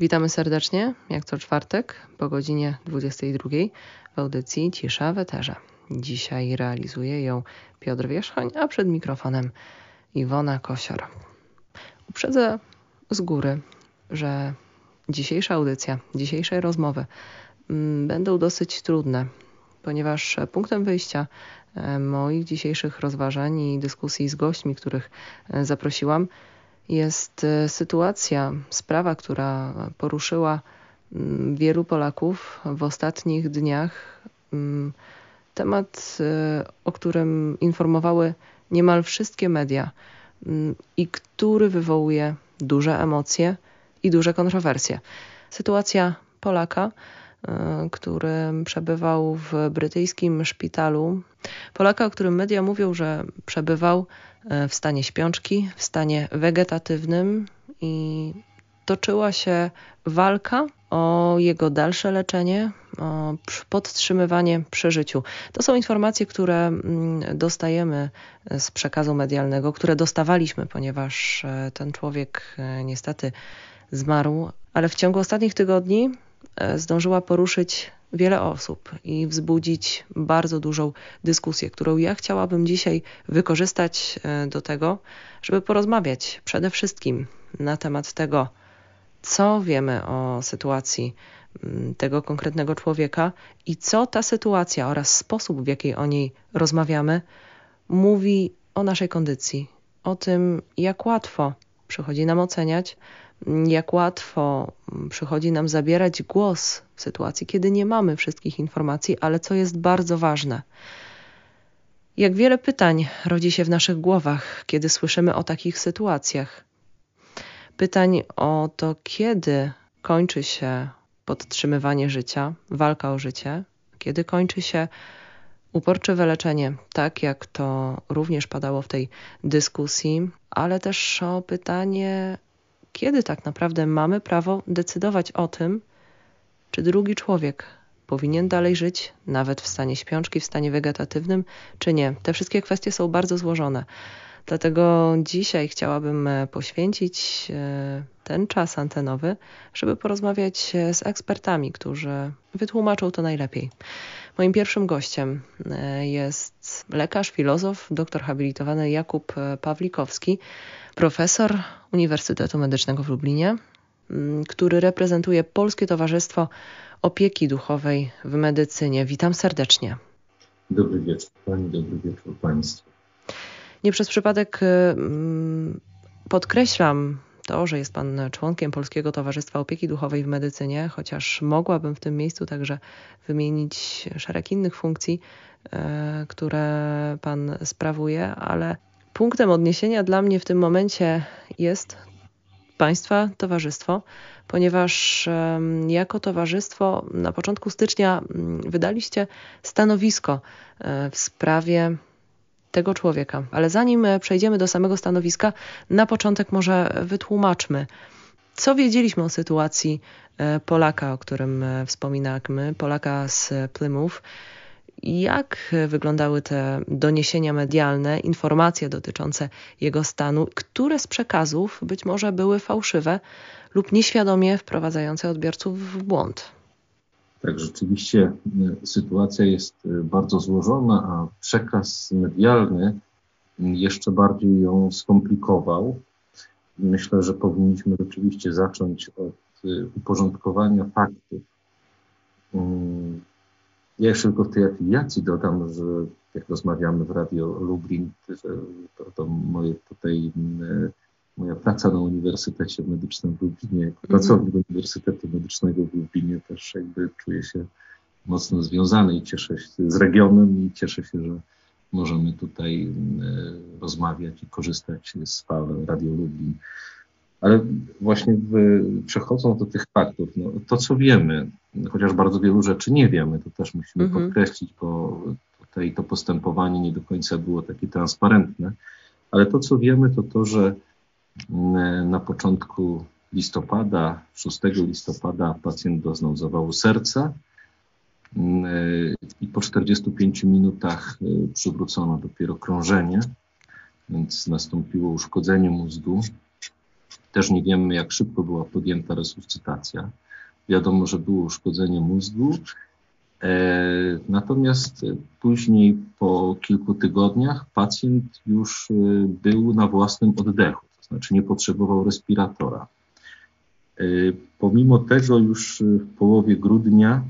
Witamy serdecznie, jak co czwartek, po godzinie 22 w audycji Cisza w Eterze. Dzisiaj realizuje ją Piotr Wierzchoń, a przed mikrofonem Iwona Kosior. Uprzedzę z góry, że dzisiejsza audycja, dzisiejsze rozmowy mm, będą dosyć trudne, ponieważ punktem wyjścia e, moich dzisiejszych rozważań i dyskusji z gośćmi, których e, zaprosiłam, jest e, sytuacja, sprawa, która poruszyła mm, wielu Polaków w ostatnich dniach. Mm, temat, e, o którym informowały niemal wszystkie media mm, i który wywołuje duże emocje i duże kontrowersje. Sytuacja Polaka, który przebywał w brytyjskim szpitalu. Polaka, o którym media mówią, że przebywał E, w stanie śpiączki, w stanie wegetatywnym i toczyła się walka o jego dalsze leczenie, o podtrzymywanie przy życiu. To są informacje, które mm, dostajemy z przekazu medialnego, które dostawaliśmy, ponieważ e, ten człowiek e, niestety zmarł, ale w ciągu ostatnich tygodni zdążyła poruszyć wiele osób i wzbudzić bardzo dużą dyskusję, którą ja chciałabym dzisiaj wykorzystać e, do tego, żeby porozmawiać przede wszystkim na temat tego, co wiemy o sytuacji mm, tego konkretnego człowieka i co ta sytuacja oraz sposób, w jaki o niej rozmawiamy, mówi o naszej kondycji, o tym, jak łatwo przychodzi nam oceniać, jak łatwo przychodzi nam zabierać głos w sytuacji, kiedy nie mamy wszystkich informacji, ale co jest bardzo ważne. Jak wiele pytań rodzi się w naszych głowach, kiedy słyszymy o takich sytuacjach. Pytań o to, kiedy kończy się podtrzymywanie życia, walka o życie, kiedy kończy się uporczywe leczenie, tak jak to również padało w tej dyskusji, ale też o pytanie kiedy tak naprawdę mamy prawo decydować o tym, czy drugi człowiek powinien dalej żyć, nawet w stanie śpiączki, w stanie wegetatywnym, czy nie. Te wszystkie kwestie są bardzo złożone. Dlatego dzisiaj chciałabym e, poświęcić e, ten czas antenowy, żeby porozmawiać e, z ekspertami, którzy wytłumaczą to najlepiej. Moim pierwszym gościem jest lekarz, filozof, doktor habilitowany Jakub Pawlikowski, profesor Uniwersytetu Medycznego w Lublinie, mm, który reprezentuje Polskie Towarzystwo Opieki Duchowej w Medycynie. Witam serdecznie. Dobry wieczór Pani, dobry wieczór Państwu. Nie przez przypadek mm, podkreślam to, że jest Pan członkiem Polskiego Towarzystwa Opieki Duchowej w Medycynie, chociaż mogłabym w tym miejscu także wymienić szereg innych funkcji, e, które Pan sprawuje, ale punktem odniesienia dla mnie w tym momencie jest Państwa towarzystwo, ponieważ jako towarzystwo na początku stycznia mm, wydaliście stanowisko e, w sprawie tego człowieka. Ale zanim e, przejdziemy do samego stanowiska, na początek może wytłumaczmy, co wiedzieliśmy o sytuacji e, Polaka, o którym wspominamy, Polaka z Plymouth jak wyglądały te doniesienia medialne, informacje dotyczące jego stanu, które z przekazów być może były fałszywe lub nieświadomie wprowadzające odbiorców w błąd? Tak, rzeczywiście e, sytuacja jest e, bardzo złożona, a przekaz medialny jeszcze bardziej ją skomplikował. Myślę, że powinniśmy rzeczywiście zacząć od e, uporządkowania faktów. Mm, ja jeszcze tylko w tej afiliacji dodam, że jak rozmawiamy w Radio Lublin, to, to moje tutaj moja praca na Uniwersytecie Medycznym w Lublinie, jako mm. pracownik Uniwersytetu Medycznego w Lublinie też jakby czuję się mocno związany i cieszę się z regionem i cieszę się, że możemy tutaj mm, rozmawiać i korzystać z fal Radio Lublin. Ale właśnie w, przechodząc do tych faktów, no, to co wiemy, chociaż bardzo wielu rzeczy nie wiemy, to też musimy mhm. podkreślić, bo tutaj to postępowanie nie do końca było takie transparentne, ale to co wiemy to to, że mm, na początku listopada, 6 listopada pacjent doznał zawału serca mm, i po 45 minutach y, przywrócono dopiero krążenie, więc nastąpiło uszkodzenie mózgu Też nie wiemy, jak szybko była podjęta resuscytacja. Wiadomo, że było uszkodzenie mózgu. E, natomiast później, po kilku tygodniach, pacjent już e, był na własnym oddechu, znaczy nie potrzebował respiratora. E, pomimo tego, już w połowie grudnia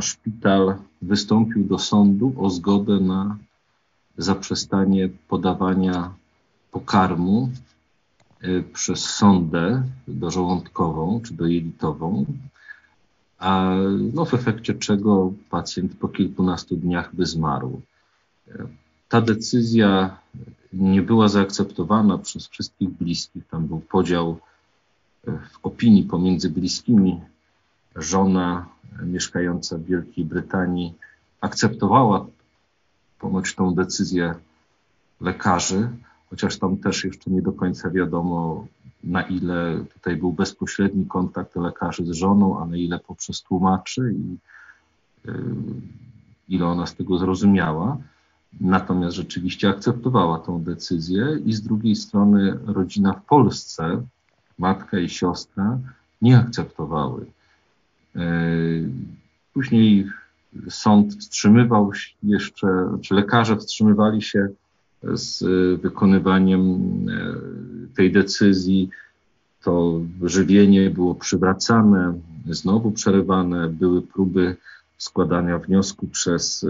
szpital wystąpił do sądu o zgodę na zaprzestanie podawania pokarmu y, przez sondę dożołądkową czy dojelitową, a no w efekcie czego pacjent po kilkunastu dniach by zmarł. Ta decyzja nie była zaakceptowana przez wszystkich bliskich. Tam był podział w opinii pomiędzy bliskimi. Żona mieszkająca w Wielkiej Brytanii akceptowała ponoć tą decyzję lekarzy, chociaż tam też jeszcze nie do końca wiadomo, na ile tutaj był bezpośredni kontakt lekarzy z żoną, a na ile poprzez tłumaczy i y, ile ona z tego zrozumiała. Natomiast rzeczywiście akceptowała tą decyzję i z drugiej strony rodzina w Polsce, matka i siostra, nie akceptowały. Y, później sąd wstrzymywał jeszcze, czy lekarze wstrzymywali się z wykonywaniem e, tej decyzji. To żywienie było przywracane, znowu przerywane. Były próby składania wniosku przez e,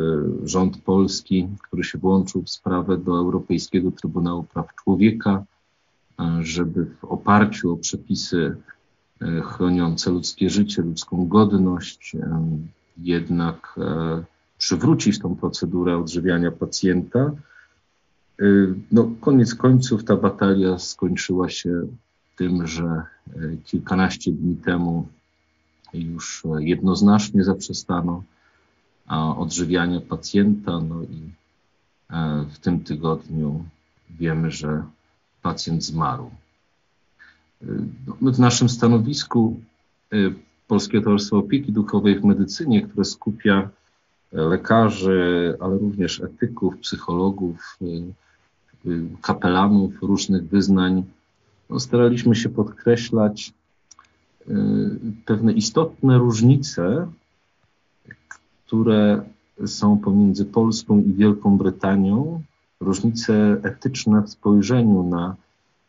rząd polski, który się włączył w sprawę do Europejskiego Trybunału Praw Człowieka, e, żeby w oparciu o przepisy chroniące ludzkie życie, ludzką godność, jednak przywrócić tą procedurę odżywiania pacjenta. No, koniec końców ta batalia skończyła się tym, że kilkanaście dni temu już jednoznacznie zaprzestano odżywiania pacjenta. No i w tym tygodniu wiemy, że pacjent zmarł. No, my w naszym stanowisku Polskie Towarzystwo Opieki Duchowej w Medycynie, które skupia e, lekarzy, ale również etyków, psychologów, e, e, kapelanów różnych wyznań. No, staraliśmy się podkreślać pewne istotne różnice, które są pomiędzy Polską i Wielką Brytanią, różnice etyczne w spojrzeniu na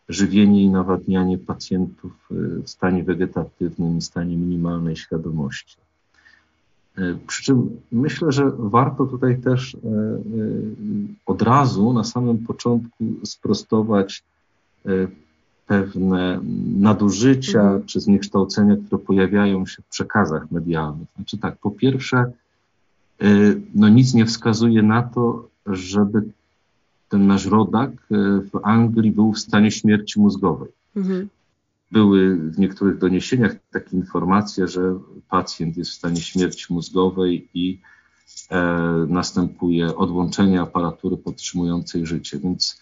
żywienie i nawadnianie pacjentów e, w stanie wegetatywnym i stanie minimalnej świadomości. E, przy czym myślę, że warto tutaj też od razu na samym początku sprostować pewne nadużycia mhm. czy zniekształcenia, które pojawiają się w przekazach medialnych. Znaczy tak, po pierwsze, no nic nie wskazuje na to, żeby ten nasz rodak e, w Anglii był w stanie śmierci mózgowej. Mhm. Były w niektórych doniesieniach takie informacje, że pacjent jest w stanie śmierci mózgowej i e, następuje odłączenie aparatury podtrzymującej życie. Więc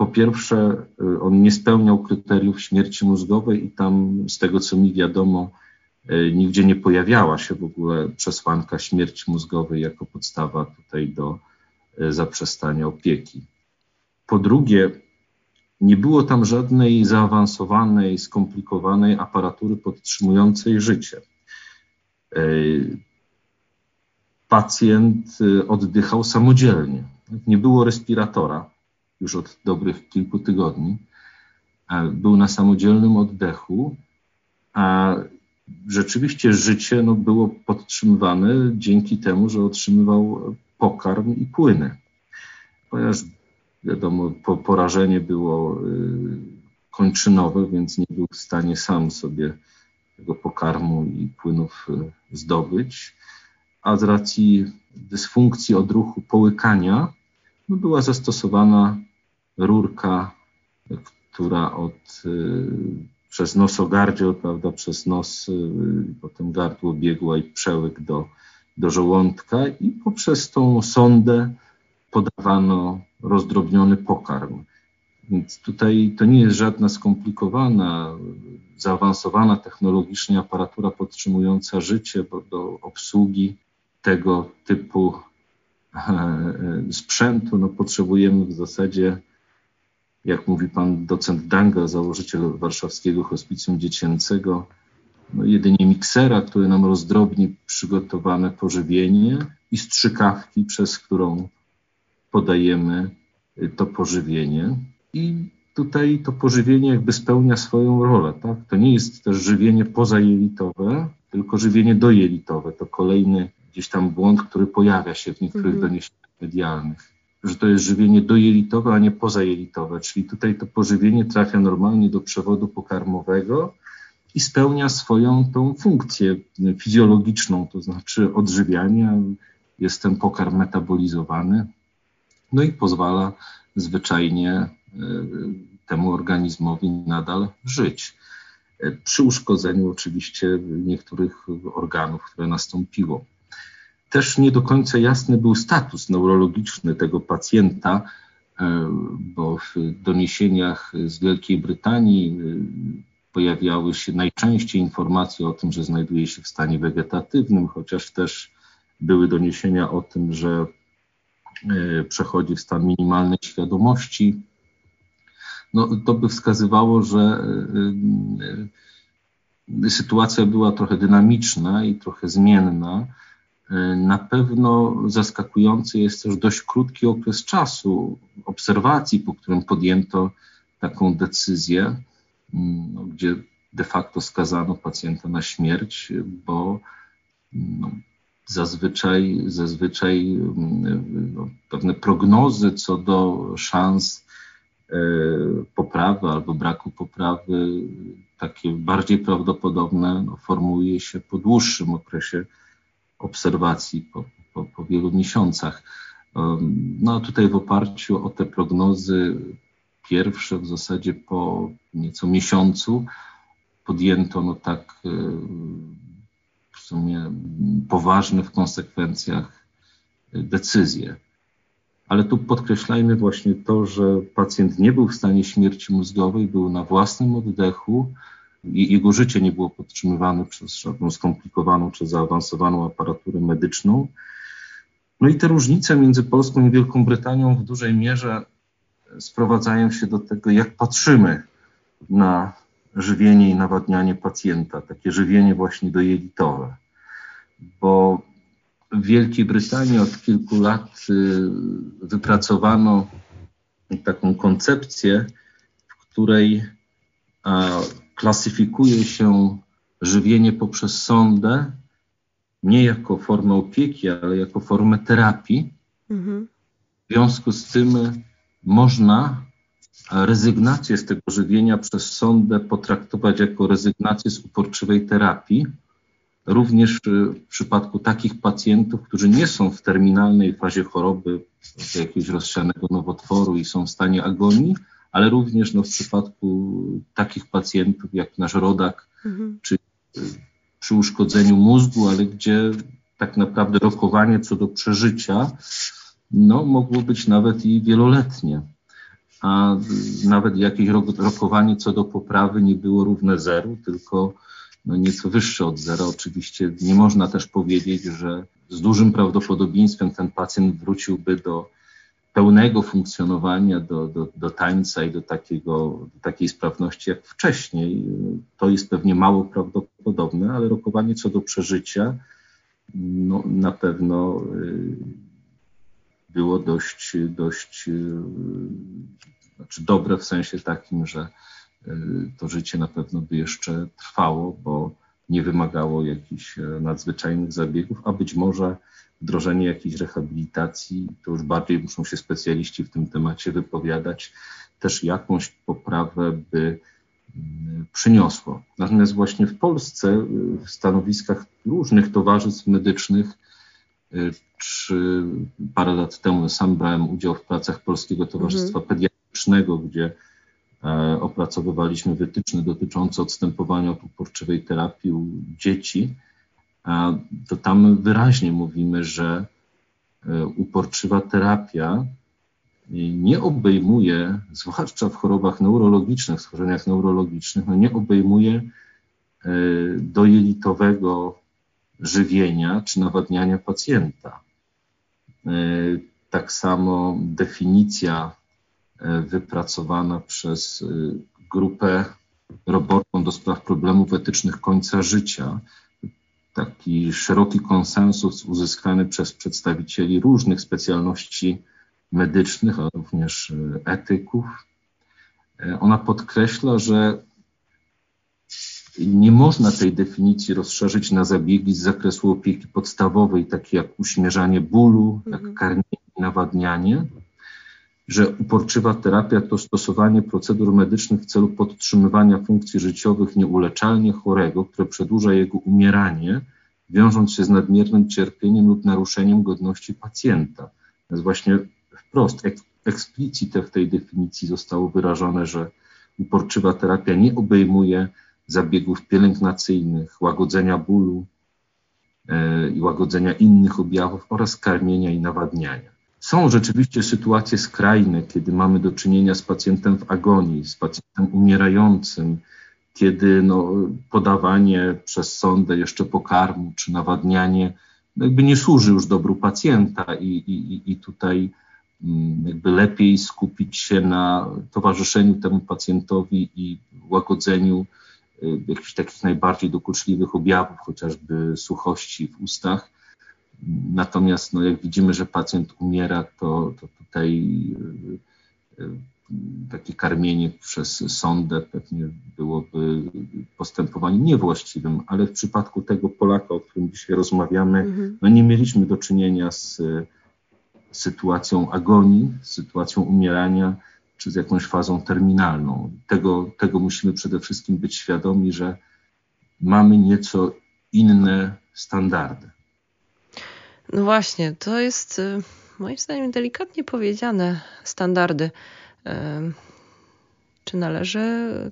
po pierwsze, e, on nie spełniał kryteriów śmierci mózgowej i tam, z tego co mi wiadomo, e, nigdzie nie pojawiała się w ogóle przesłanka śmierci mózgowej jako podstawa tutaj do E, zaprzestania opieki. Po drugie, nie było tam żadnej zaawansowanej, skomplikowanej aparatury podtrzymującej życie. Pacjent oddychał samodzielnie. Nie było respiratora już od dobrych kilku tygodni. Był na samodzielnym oddechu, a rzeczywiście życie no, było podtrzymywane dzięki temu, że otrzymywał pokarm i płyny. Ponieważ wiadomo, po, porażenie było y, kończynowe, więc nie był w stanie sam sobie tego pokarmu i płynów y, zdobyć, a z racji dysfunkcji odruchu połykania no była zastosowana rurka, która od, y, przez nosogardziel, prawda, przez nos, potem gardło biegła i przełyk do do żołądka i poprzez tą sondę podawano rozdrobniony pokarm. Więc tutaj to nie jest żadna skomplikowana, zaawansowana technologicznie aparatura podtrzymująca życie, do obsługi tego typu e, sprzętu no, potrzebujemy w zasadzie jak mówi pan docent Danga, założyciel warszawskiego hospicjum dziecięcego, no jedynie miksera, który nam rozdrobni przygotowane pożywienie i strzykawki, przez którą podajemy to pożywienie. I tutaj to pożywienie jakby spełnia swoją rolę. Tak? To nie jest też żywienie pozajelitowe, tylko żywienie dojelitowe. To kolejny gdzieś tam błąd, który pojawia się w niektórych mm -hmm. doniesieniach medialnych że to jest żywienie dojelitowe, a nie pozajelitowe, czyli tutaj to pożywienie trafia normalnie do przewodu pokarmowego i spełnia swoją tą funkcję fizjologiczną, to znaczy odżywiania, jest ten pokarm metabolizowany, no i pozwala zwyczajnie e, temu organizmowi nadal żyć. E, przy uszkodzeniu oczywiście niektórych organów, które nastąpiło. Też nie do końca jasny był status neurologiczny tego pacjenta, e, bo w doniesieniach z Wielkiej Brytanii pojawiały się najczęściej informacje o tym, że znajduje się w stanie wegetatywnym, chociaż też były doniesienia o tym, że e, przechodzi w stan minimalnej świadomości. No, to by wskazywało, że e, e, sytuacja była trochę dynamiczna i trochę zmienna. Na pewno zaskakujący jest też dość krótki okres czasu obserwacji, po którym podjęto taką decyzję. Mm, no, gdzie de facto skazano pacjenta na śmierć, bo no, zazwyczaj, zazwyczaj mm, no, pewne prognozy co do szans e, poprawy albo braku poprawy, takie bardziej prawdopodobne, no, formułuje się po dłuższym okresie obserwacji, po, po, po wielu miesiącach. No a tutaj w oparciu o te prognozy pierwsze w zasadzie po nieco miesiącu podjęto no tak e, w sumie poważne w konsekwencjach decyzje. Ale tu podkreślajmy właśnie to, że pacjent nie był w stanie śmierci mózgowej, był na własnym oddechu. Jego życie nie było podtrzymywane przez żadną skomplikowaną czy zaawansowaną aparaturę medyczną. No i te różnice między Polską i Wielką Brytanią w dużej mierze sprowadzają się do tego, jak patrzymy na żywienie i nawadnianie pacjenta, takie żywienie właśnie dojelitowe. Bo w Wielkiej Brytanii od kilku lat y, wypracowano taką koncepcję, w której klasyfikuje się żywienie poprzez sondę nie jako formę opieki, ale jako formę terapii. Mhm. W związku z tym można rezygnację z tego żywienia przez sondę potraktować jako rezygnację z uporczywej terapii. Również w przypadku takich pacjentów, którzy nie są w terminalnej fazie choroby jakiegoś rozsianego nowotworu i są w stanie agonii, ale również no, w przypadku takich pacjentów jak nasz rodak, mhm. czy przy uszkodzeniu mózgu, ale gdzie tak naprawdę rokowanie co do przeżycia no, mogło być nawet i wieloletnie. A nawet jakieś rokowanie co do poprawy nie było równe zeru, tylko no nieco wyższe od zera. Oczywiście nie można też powiedzieć, że z dużym prawdopodobieństwem ten pacjent wróciłby do pełnego funkcjonowania, do, do, do tańca i do, takiego, do takiej sprawności jak wcześniej. To jest pewnie mało prawdopodobne, ale rokowanie co do przeżycia no, na pewno y, było dość, dość y, znaczy dobre w sensie takim, że y, to życie na pewno by jeszcze trwało, bo nie wymagało jakichś e, nadzwyczajnych zabiegów, a być może wdrożenie jakiejś rehabilitacji, to już bardziej muszą się specjaliści w tym temacie wypowiadać, też jakąś poprawę by mm, przyniosło. Natomiast właśnie w Polsce w stanowiskach różnych towarzystw medycznych czy parę lat temu sam brałem udział w pracach Polskiego Towarzystwa mhm. Pediatrycznego, gdzie e, opracowywaliśmy wytyczne dotyczące odstępowania od uporczywej terapii u dzieci, to tam wyraźnie mówimy, że e, uporczywa terapia nie obejmuje, zwłaszcza w chorobach neurologicznych, schorzeniach neurologicznych, no nie obejmuje e, dojelitowego żywienia czy nawadniania pacjenta. E, tak samo definicja wypracowana przez grupę roboczą do spraw problemów etycznych końca życia. Taki szeroki konsensus uzyskany przez przedstawicieli różnych specjalności medycznych, ale również etyków. Ona podkreśla, że nie można tej definicji rozszerzyć na zabiegi z zakresu opieki podstawowej, takie jak uśmierzanie bólu, jak mhm. karmienie nawadnianie, że uporczywa terapia to stosowanie procedur medycznych w celu podtrzymywania funkcji życiowych nieuleczalnie chorego, które przedłuża jego umieranie, wiążąc się z nadmiernym cierpieniem lub naruszeniem godności pacjenta. Jest właśnie wprost, eksplicite w tej definicji zostało wyrażone, że uporczywa terapia nie obejmuje zabiegów pielęgnacyjnych, łagodzenia bólu e, i łagodzenia innych objawów oraz karmienia i nawadniania. Są rzeczywiście sytuacje skrajne, kiedy mamy do czynienia z pacjentem w agonii, z pacjentem umierającym, kiedy no, podawanie przez sondę jeszcze pokarmu czy nawadnianie no, jakby nie służy już dobru pacjenta i, i, i tutaj mm, jakby lepiej skupić się na towarzyszeniu temu pacjentowi i łagodzeniu y, jakichś takich najbardziej dokuczliwych objawów, chociażby suchości w ustach Natomiast no, jak widzimy, że pacjent umiera, to, to tutaj y, y, takie karmienie przez sondę pewnie byłoby postępowaniem niewłaściwym, ale w przypadku tego Polaka, o którym dzisiaj rozmawiamy, mhm. no nie mieliśmy do czynienia z sytuacją agonii, z sytuacją umierania, czy z jakąś fazą terminalną. Tego, tego musimy przede wszystkim być świadomi, że mamy nieco inne standardy. No właśnie, to jest y, moim zdaniem delikatnie powiedziane standardy. Czy należy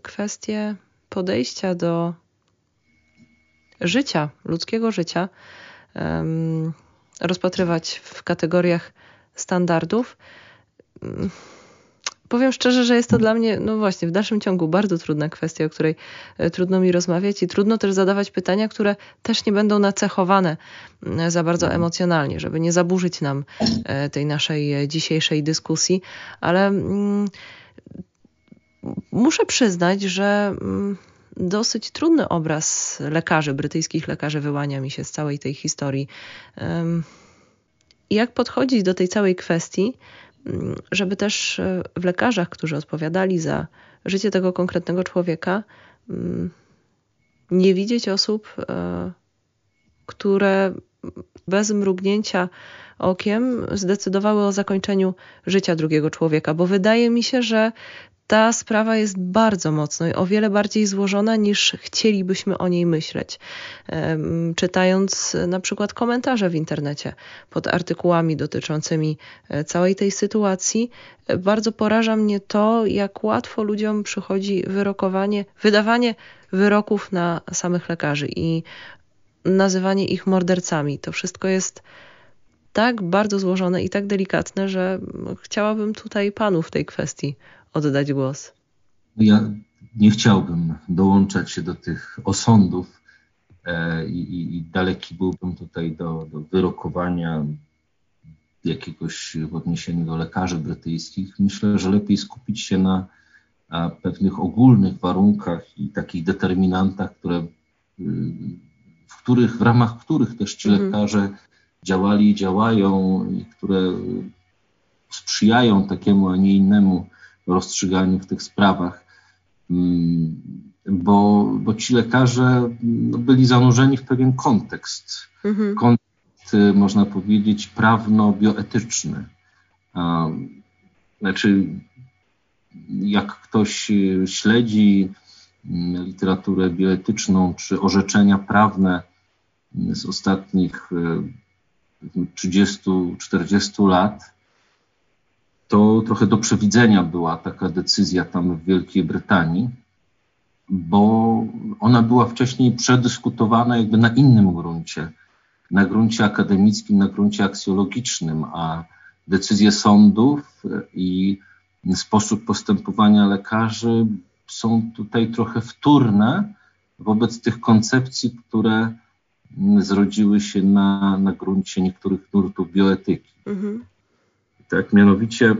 kwestie podejścia do życia, ludzkiego życia, rozpatrywać w kategoriach standardów? Powiem szczerze, że jest to dla mnie, no właśnie, w dalszym ciągu bardzo trudna kwestia, o której e, trudno mi rozmawiać i trudno też zadawać pytania, które też nie będą nacechowane mm, za bardzo emocjonalnie, żeby nie zaburzyć nam e, tej naszej e, dzisiejszej dyskusji, ale mm, muszę przyznać, że mm, dosyć trudny obraz lekarzy, brytyjskich lekarzy wyłania mi się z całej tej historii. Jak podchodzić do tej całej kwestii? Żeby też e, w lekarzach, którzy odpowiadali za życie tego konkretnego człowieka, mm, nie widzieć osób, e, które bez mrugnięcia okiem zdecydowały o zakończeniu życia drugiego człowieka, bo wydaje mi się, że ta sprawa jest bardzo mocno i o wiele bardziej złożona niż chcielibyśmy o niej myśleć. Czytając na przykład komentarze w internecie pod artykułami dotyczącymi e, całej tej sytuacji, e, bardzo poraża mnie to, jak łatwo ludziom przychodzi wyrokowanie, wydawanie wyroków na samych lekarzy i nazywanie ich mordercami. To wszystko jest tak bardzo złożone i tak delikatne, że chciałabym tutaj panu w tej kwestii oddać głos? Ja nie chciałbym dołączać się do tych osądów e, i, i, daleki byłbym tutaj do, do wyrokowania jakiegoś w odniesieniu do lekarzy brytyjskich. Myślę, że lepiej skupić się na pewnych ogólnych warunkach i takich determinantach, które, w których, w ramach których też ci mhm. lekarze działali i działają i które sprzyjają takiemu, a nie innemu rozstrzyganiu w tych sprawach, mm, bo, bo ci lekarze no, byli zanurzeni w pewien kontekst. Mhm. Kontekst, y, można powiedzieć, prawno-bioetyczny. Znaczy, jak ktoś y, śledzi mm, literaturę bioetyczną czy orzeczenia prawne z ostatnich 30-40 y, lat, to trochę do przewidzenia była taka decyzja tam w Wielkiej Brytanii, bo ona była wcześniej przedyskutowana jakby na innym gruncie, na gruncie akademickim, na gruncie aksjologicznym, a decyzje sądów i sposób postępowania lekarzy są tutaj trochę wtórne wobec tych koncepcji, które zrodziły się na, na gruncie niektórych nurtów bioetyki. Mhm. Tak, mianowicie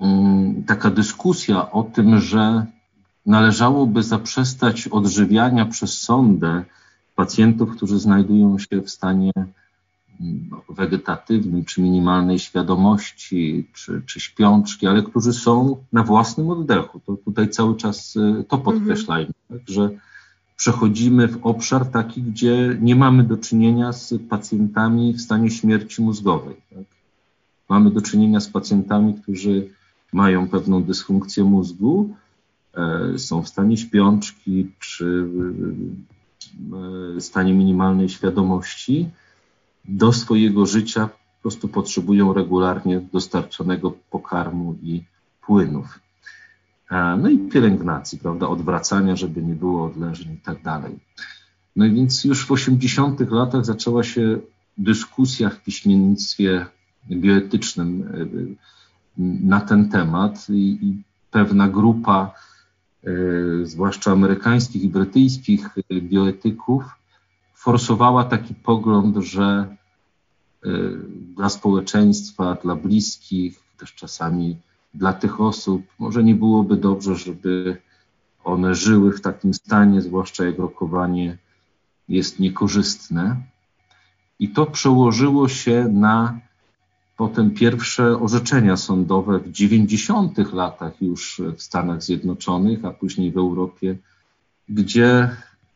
mm, taka dyskusja o tym, że należałoby zaprzestać odżywiania przez sondę pacjentów, którzy znajdują się w stanie mm, wegetatywnym, czy minimalnej świadomości, czy, czy śpiączki, ale którzy są na własnym oddechu. To tutaj cały czas y, to mhm. podkreślajmy, mhm. tak, że przechodzimy w obszar taki, gdzie nie mamy do czynienia z pacjentami w stanie śmierci mózgowej. Tak? Mamy do czynienia z pacjentami, którzy mają pewną dysfunkcję mózgu, e, są w stanie śpiączki czy e, stanie minimalnej świadomości. Do swojego życia po prostu potrzebują regularnie dostarczonego pokarmu i płynów. E, no i pielęgnacji, prawda, odwracania, żeby nie było odleżeń i tak dalej. No i więc już w 80 latach zaczęła się dyskusja w piśmiennictwie bioetycznym e, na ten temat i, i pewna grupa, e, zwłaszcza amerykańskich i brytyjskich bioetyków, forsowała taki pogląd, że dla społeczeństwa, dla bliskich, też czasami dla tych osób może nie byłoby dobrze, żeby one żyły w takim stanie, zwłaszcza jak rokowanie jest niekorzystne. I to przełożyło się na potem pierwsze orzeczenia sądowe w 90. latach już w Stanach Zjednoczonych, a później w Europie, gdzie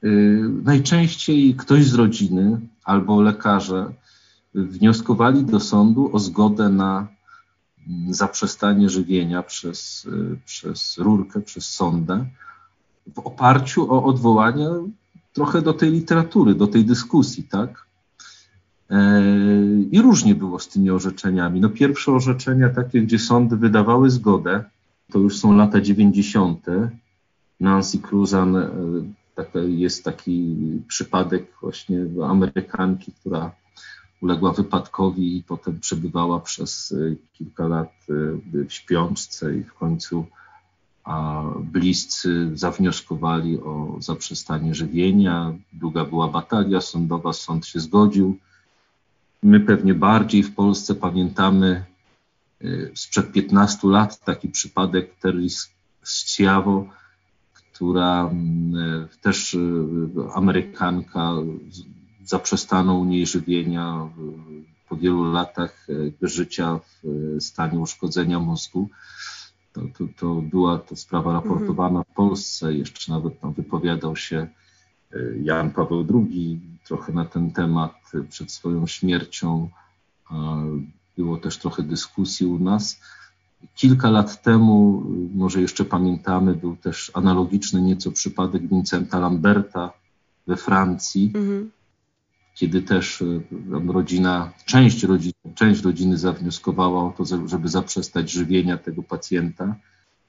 y, najczęściej ktoś z rodziny albo lekarze wnioskowali do sądu o zgodę na zaprzestanie żywienia przez, y, przez rurkę, przez sondę, w oparciu o odwołanie trochę do tej literatury, do tej dyskusji, tak? E, I różnie było z tymi orzeczeniami. No pierwsze orzeczenia takie, gdzie sądy wydawały zgodę, to już są lata 90. Nancy Cruzan, e, jest taki przypadek właśnie Amerykanki, która uległa wypadkowi i potem przebywała przez y, kilka lat w śpiączce i w końcu bliscy zawnioskowali o zaprzestanie żywienia. Długa była batalia sądowa, sąd się zgodził. My pewnie bardziej w Polsce pamiętamy y, sprzed 15 lat taki przypadek Teris Sciavo, która mm, też Amerykanka zaprzestano u niej żywienia po wielu latach życia w stanie uszkodzenia mózgu. To, to, to była to sprawa raportowana w Polsce, jeszcze nawet tam wypowiadał się Jan Paweł II trochę na ten temat przed swoją śmiercią. Było też trochę dyskusji u nas. Kilka lat temu, może jeszcze pamiętamy, był też analogiczny nieco przypadek Vincenta Lamberta we Francji, mhm kiedy też y, rodzina, część rodziny, część rodziny zawnioskowała o to, żeby zaprzestać żywienia tego pacjenta,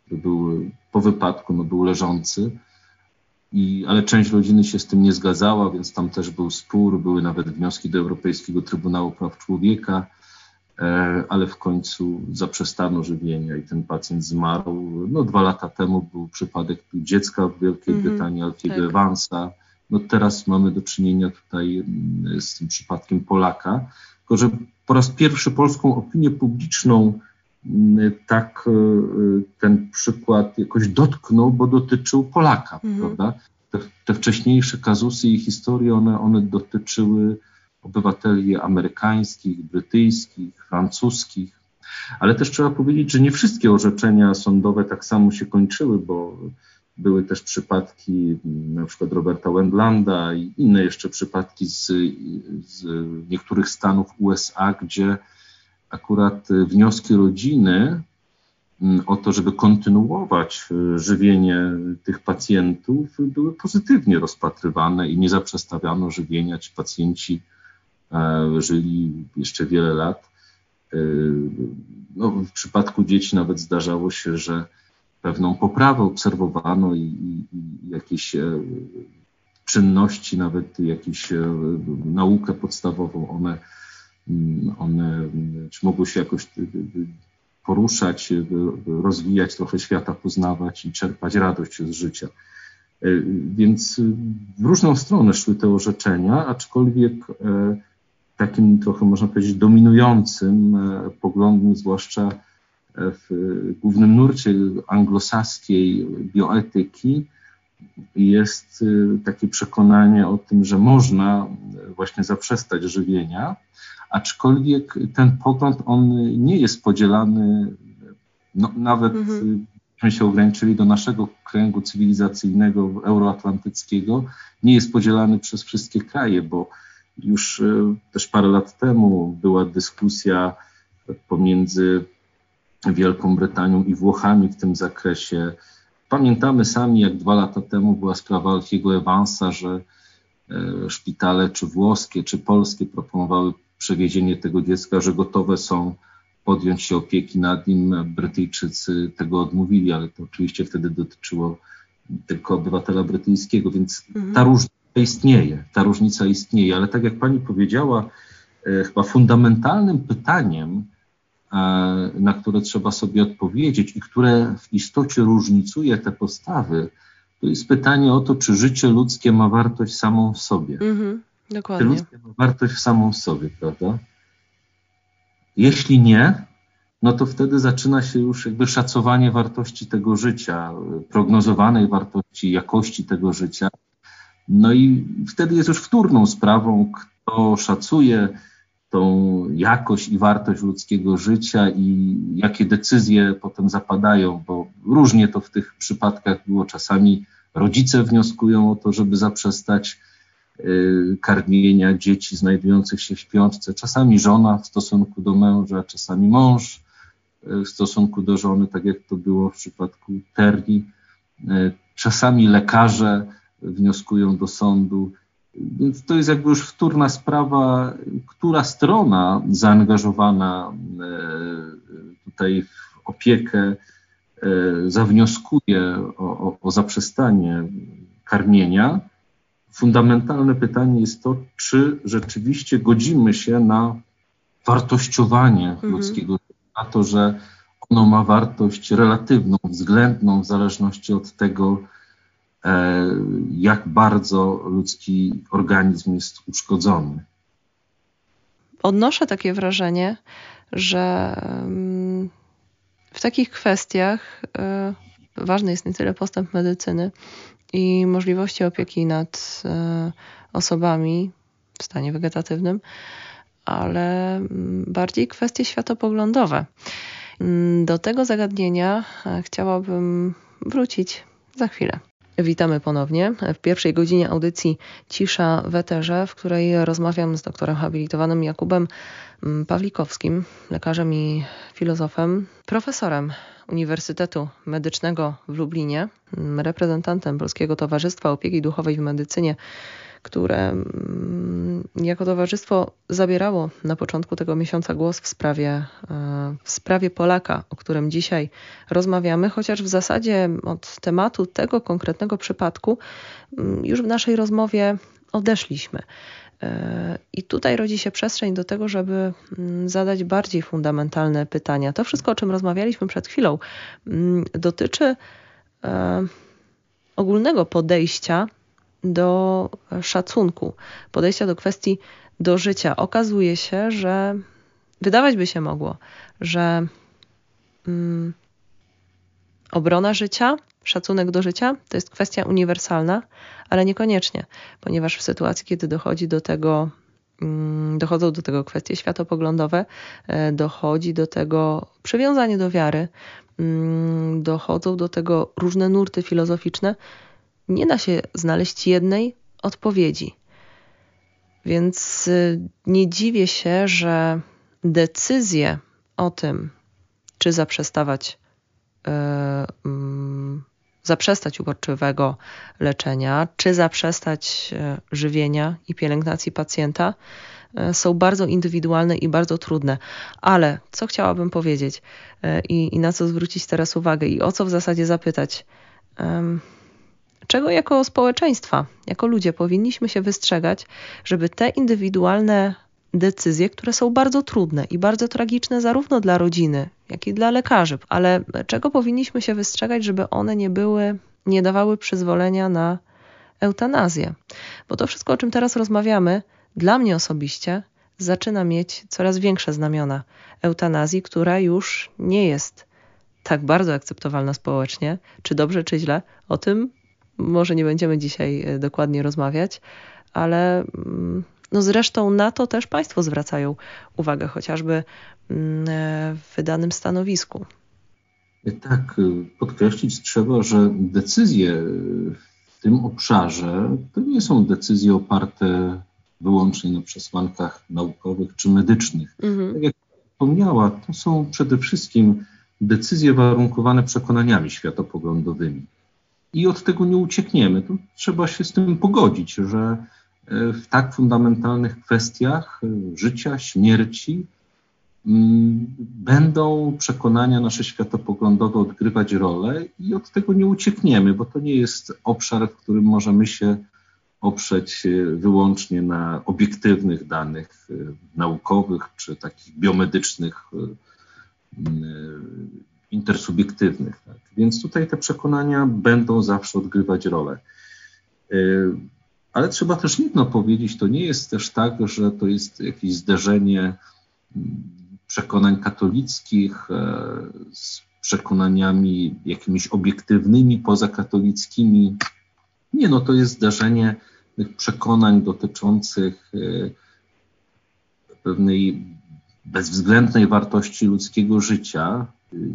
który był po wypadku, no był leżący. I, ale część rodziny się z tym nie zgadzała, więc tam też był spór, były nawet wnioski do Europejskiego Trybunału Praw Człowieka, e, ale w końcu zaprzestano żywienia i ten pacjent zmarł. No, dwa lata temu był przypadek dziecka w Wielkiej mm Brytanii, Alfiego tak. Evansa, no teraz mamy do czynienia tutaj z tym przypadkiem Polaka, tylko że po raz pierwszy polską opinię publiczną tak e, ten przykład jakoś dotknął, bo dotyczył Polaka, mhm. prawda? Te, te, wcześniejsze kazusy i historie, one, one dotyczyły obywateli amerykańskich, brytyjskich, francuskich, ale też trzeba powiedzieć, że nie wszystkie orzeczenia sądowe tak samo się kończyły, bo były też przypadki mm, na przykład Roberta Wendlanda i inne jeszcze przypadki z, z niektórych stanów USA, gdzie akurat wnioski rodziny mm, o to, żeby kontynuować y, żywienie tych pacjentów, były pozytywnie rozpatrywane i nie zaprzestawiano żywienia. Ci pacjenci e, żyli jeszcze wiele lat. Y, no, w przypadku dzieci nawet zdarzało się, że pewną poprawę obserwowano i, i, i jakieś e, czynności, nawet jakieś e, naukę podstawową, one, one czy mogły się jakoś e, poruszać, rozwijać, trochę świata poznawać i czerpać radość z życia. Więc w różną stronę szły te orzeczenia, aczkolwiek takim trochę można powiedzieć dominującym poglądem, zwłaszcza w głównym nurcie anglosaskiej bioetyki jest takie przekonanie o tym, że można właśnie zaprzestać żywienia, aczkolwiek ten pogląd on nie jest podzielany no, nawet mhm byśmy się ograniczyli do naszego kręgu cywilizacyjnego, euroatlantyckiego, nie jest podzielany przez wszystkie kraje, bo już e, też parę lat temu była dyskusja pomiędzy Wielką Brytanią i Włochami w tym zakresie. Pamiętamy sami, jak dwa lata temu była sprawa Alfiego Evansa, że e, szpitale czy włoskie, czy polskie proponowały przewiezienie tego dziecka, że gotowe są podjąć się opieki nad nim. Brytyjczycy tego odmówili, ale to oczywiście wtedy dotyczyło tylko obywatela brytyjskiego, więc mhm. ta różnica istnieje, ta różnica istnieje, ale tak jak pani powiedziała, e, chyba fundamentalnym pytaniem, e, na które trzeba sobie odpowiedzieć i które w istocie różnicuje te postawy, to jest pytanie o to, czy życie ludzkie ma wartość samą w sobie. Mhm, dokładnie. Ludzkie ma wartość samą w sobie, prawda? Jeśli nie, no to wtedy zaczyna się już jakby szacowanie wartości tego życia, prognozowanej wartości, jakości tego życia. No i wtedy jest już wtórną sprawą, kto szacuje tą jakość i wartość ludzkiego życia i jakie decyzje potem zapadają, bo różnie to w tych przypadkach było. Czasami rodzice wnioskują o to, żeby zaprzestać karmienia dzieci znajdujących się w śpiączce. Czasami żona w stosunku do męża, czasami mąż y, w stosunku do żony, tak jak to było w przypadku Terli. Y, czasami lekarze wnioskują do sądu. Więc to jest jakby już wtórna sprawa, która strona zaangażowana tutaj w opiekę zawnioskuje o, o, o zaprzestanie karmienia fundamentalne pytanie jest to, czy rzeczywiście godzimy się na wartościowanie mhm. ludzkiego na to, że ono ma wartość relatywną, względną, w zależności od tego, e, jak bardzo ludzki organizm jest uszkodzony. Odnoszę takie wrażenie, że mm, w takich kwestiach e, ważny jest nie tyle postęp medycyny, i możliwości opieki nad e, osobami w stanie wegetatywnym, ale mm, bardziej kwestie światopoglądowe. Mm, do tego zagadnienia e, chciałabym wrócić za chwilę. Witamy ponownie. W pierwszej godzinie audycji Cisza w Eterze, w której rozmawiam z doktorem habilitowanym Jakubem mm, Pawlikowskim, lekarzem i filozofem, profesorem Uniwersytetu Medycznego w Lublinie, mm, reprezentantem Polskiego Towarzystwa Opieki Duchowej w Medycynie, które mm, jako towarzystwo zabierało na początku tego miesiąca głos w sprawie, e, w sprawie Polaka, o którym dzisiaj rozmawiamy, chociaż w zasadzie od tematu tego konkretnego przypadku mm, już w naszej rozmowie odeszliśmy. E, I tutaj rodzi się przestrzeń do tego, żeby mm, zadać bardziej fundamentalne pytania. To wszystko, o czym rozmawialiśmy przed chwilą, dotyczy e, ogólnego podejścia do szacunku, podejścia do kwestii do życia. Okazuje się, że wydawać by się mogło, że mm, obrona życia, szacunek do życia to jest kwestia uniwersalna, ale niekoniecznie, ponieważ w sytuacji, kiedy dochodzi do tego, mm, dochodzą do tego kwestie światopoglądowe, e, dochodzi do tego przywiązanie do wiary, mm, dochodzą do tego różne nurty filozoficzne, nie da się znaleźć jednej odpowiedzi. Więc y, nie dziwię się, że decyzje o tym, czy zaprzestawać yy, zaprzestać uporczywego leczenia, czy zaprzestać e, żywienia i pielęgnacji pacjenta, e, są bardzo indywidualne i bardzo trudne. Ale co chciałabym powiedzieć i, i na co zwrócić teraz uwagę i o co w zasadzie zapytać? Czego jako społeczeństwa, jako ludzie powinniśmy się wystrzegać, żeby te indywidualne decyzje, które są bardzo trudne i bardzo tragiczne zarówno dla rodziny, jak i dla lekarzy. Ale czego powinniśmy się wystrzegać, żeby one nie były, nie dawały przyzwolenia na eutanazję? Bo to wszystko, o czym teraz rozmawiamy, dla mnie osobiście zaczyna mieć coraz większe znamiona eutanazji, która już nie jest tak bardzo akceptowalna społecznie, czy dobrze, czy źle, o tym może nie będziemy dzisiaj e, dokładnie rozmawiać, ale mm, no zresztą na to też Państwo zwracają uwagę, chociażby mm, e, w wydanym stanowisku. Tak, podkreślić trzeba, że decyzje w tym obszarze to nie są decyzje oparte wyłącznie na przesłankach naukowych czy medycznych. Mhm. Tak jak wspomniała, to są przede wszystkim decyzje warunkowane przekonaniami światopoglądowymi. I od tego nie uciekniemy. To trzeba się z tym pogodzić, że e, w tak fundamentalnych kwestiach e, życia, śmierci mm, będą przekonania nasze światopoglądowe odgrywać rolę i od tego nie uciekniemy, bo to nie jest obszar, w którym możemy się oprzeć wyłącznie na obiektywnych danych e, naukowych czy takich biomedycznych, e, e, intersubiektywnych. Tak? Więc tutaj te przekonania będą zawsze odgrywać rolę. Ale trzeba też jedno powiedzieć, to nie jest też tak, że to jest jakieś zderzenie przekonań katolickich z przekonaniami jakimiś obiektywnymi, pozakatolickimi. Nie, no to jest zdarzenie przekonań dotyczących e, pewnej bezwzględnej wartości ludzkiego życia,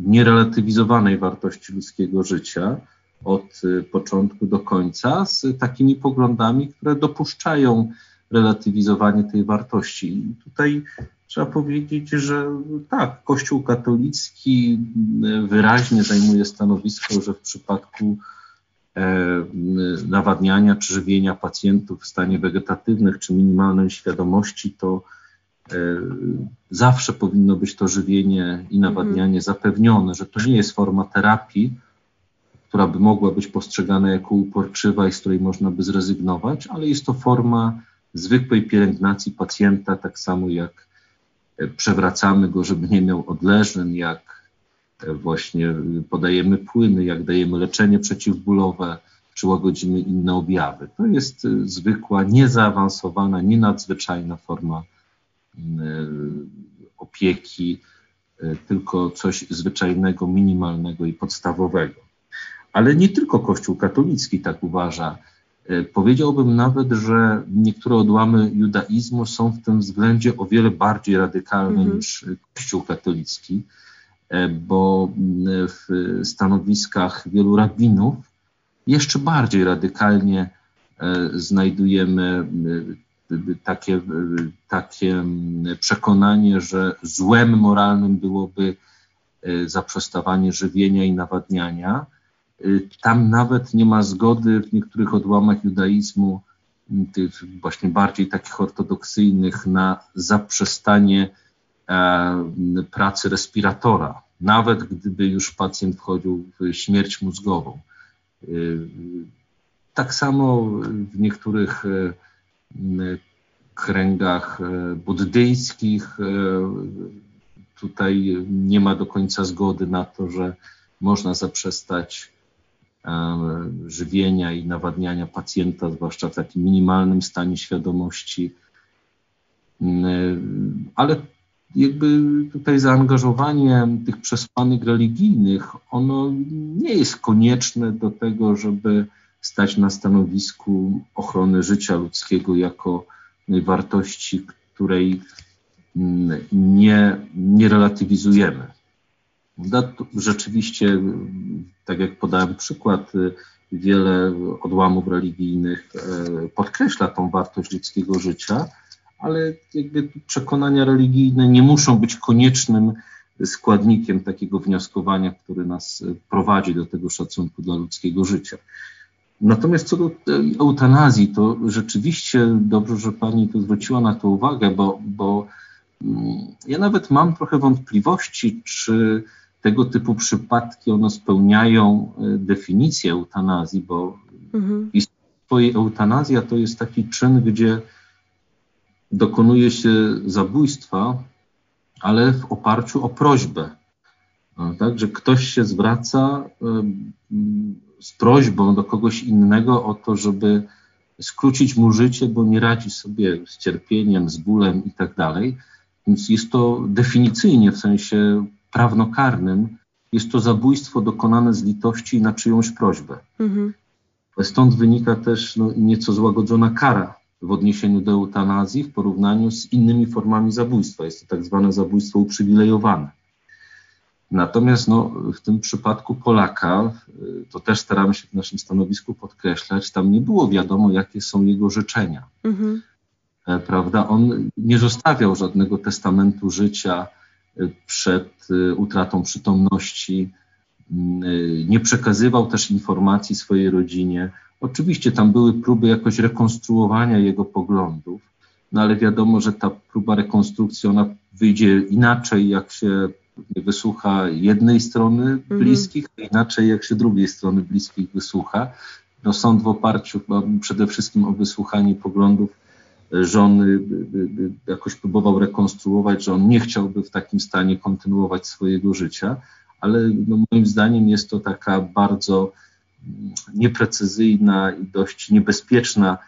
nierelatywizowanej wartości ludzkiego życia od e, początku do końca, z takimi poglądami, które dopuszczają relatywizowanie tej wartości. I tutaj trzeba powiedzieć, że tak, Kościół katolicki e, wyraźnie zajmuje stanowisko, że w przypadku E, nawadniania czy żywienia pacjentów w stanie wegetatywnych czy minimalnej świadomości, to zawsze powinno być to żywienie i nawadnianie mhm. zapewnione, że to nie jest forma terapii, która by mogła być postrzegana jako uporczywa i z której można by zrezygnować, ale jest to forma zwykłej pielęgnacji pacjenta, tak samo jak e, przewracamy go, żeby nie miał odleżeń, jak właśnie podajemy płyny, jak dajemy leczenie przeciwbólowe, czy łagodzimy inne objawy. To jest zwykła, niezaawansowana, nienadzwyczajna forma opieki, y, tylko coś zwyczajnego, minimalnego i podstawowego. Ale nie tylko Kościół katolicki tak uważa. Powiedziałbym nawet, że niektóre odłamy judaizmu są w tym względzie o wiele bardziej radykalne -hmm. niż Kościół katolicki. Bo w stanowiskach wielu rabinów jeszcze bardziej radykalnie znajdujemy takie, takie mm, przekonanie, że złem moralnym byłoby zaprzestawanie żywienia i nawadniania. Tam nawet nie ma zgody w niektórych odłamach judaizmu, tych właśnie bardziej takich ortodoksyjnych, na zaprzestanie pracy respiratora nawet gdyby już pacjent wchodził w śmierć mózgową. Tak samo w niektórych kręgach y, buddyjskich tutaj nie ma do końca zgody na to, że można zaprzestać żywienia i nawadniania pacjenta, zwłaszcza w takim minimalnym stanie świadomości. Ale jakby tutaj zaangażowanie tych przesłanek religijnych, ono nie jest konieczne do tego, żeby stać na stanowisku ochrony życia ludzkiego jako wartości, której mm, nie, nie relatywizujemy. Rzeczywiście, tak jak podałem przykład, wiele odłamów religijnych e, podkreśla tą wartość ludzkiego życia, ale jakby przekonania religijne nie muszą być koniecznym składnikiem takiego wnioskowania, który nas prowadzi do tego szacunku dla ludzkiego życia. Natomiast co do eutanazji, to rzeczywiście dobrze, że Pani tu zwróciła na to uwagę, bo, bo mm, ja nawet mam trochę wątpliwości, czy tego typu przypadki one spełniają e, definicję eutanazji, bo mhm. swojej eutanazja to jest taki czyn, gdzie dokonuje się zabójstwa, ale w oparciu o prośbę. Tak, że ktoś się zwraca z prośbą do kogoś innego o to, żeby skrócić mu życie, bo nie radzi sobie z cierpieniem, z bólem i tak dalej. Więc jest to definicyjnie w sensie prawnokarnym, jest to zabójstwo dokonane z litości na czyjąś prośbę. Mhm. Stąd wynika też no, nieco złagodzona kara w odniesieniu do eutanazji w porównaniu z innymi formami zabójstwa. Jest to tak zwane zabójstwo uprzywilejowane. Natomiast no, w tym przypadku Polaka, y, to też staramy się w naszym stanowisku podkreślać, tam nie było wiadomo, jakie są jego życzenia. Mhm. E, prawda? On nie zostawiał żadnego testamentu życia y, przed y, utratą przytomności, nie przekazywał też informacji swojej rodzinie. Oczywiście tam były próby jakoś rekonstruowania jego poglądów, no ale wiadomo, że ta próba rekonstrukcji ona wyjdzie inaczej, jak się wysłucha jednej strony mhm. bliskich, mhm. inaczej jak się drugiej strony bliskich wysłucha. No, sąd w oparciu przede wszystkim o wysłuchanie poglądów żony jakoś próbował rekonstruować, że on nie chciałby w takim stanie kontynuować swojego życia, ale no, moim zdaniem jest to taka bardzo nieprecyzyjna i dość niebezpieczna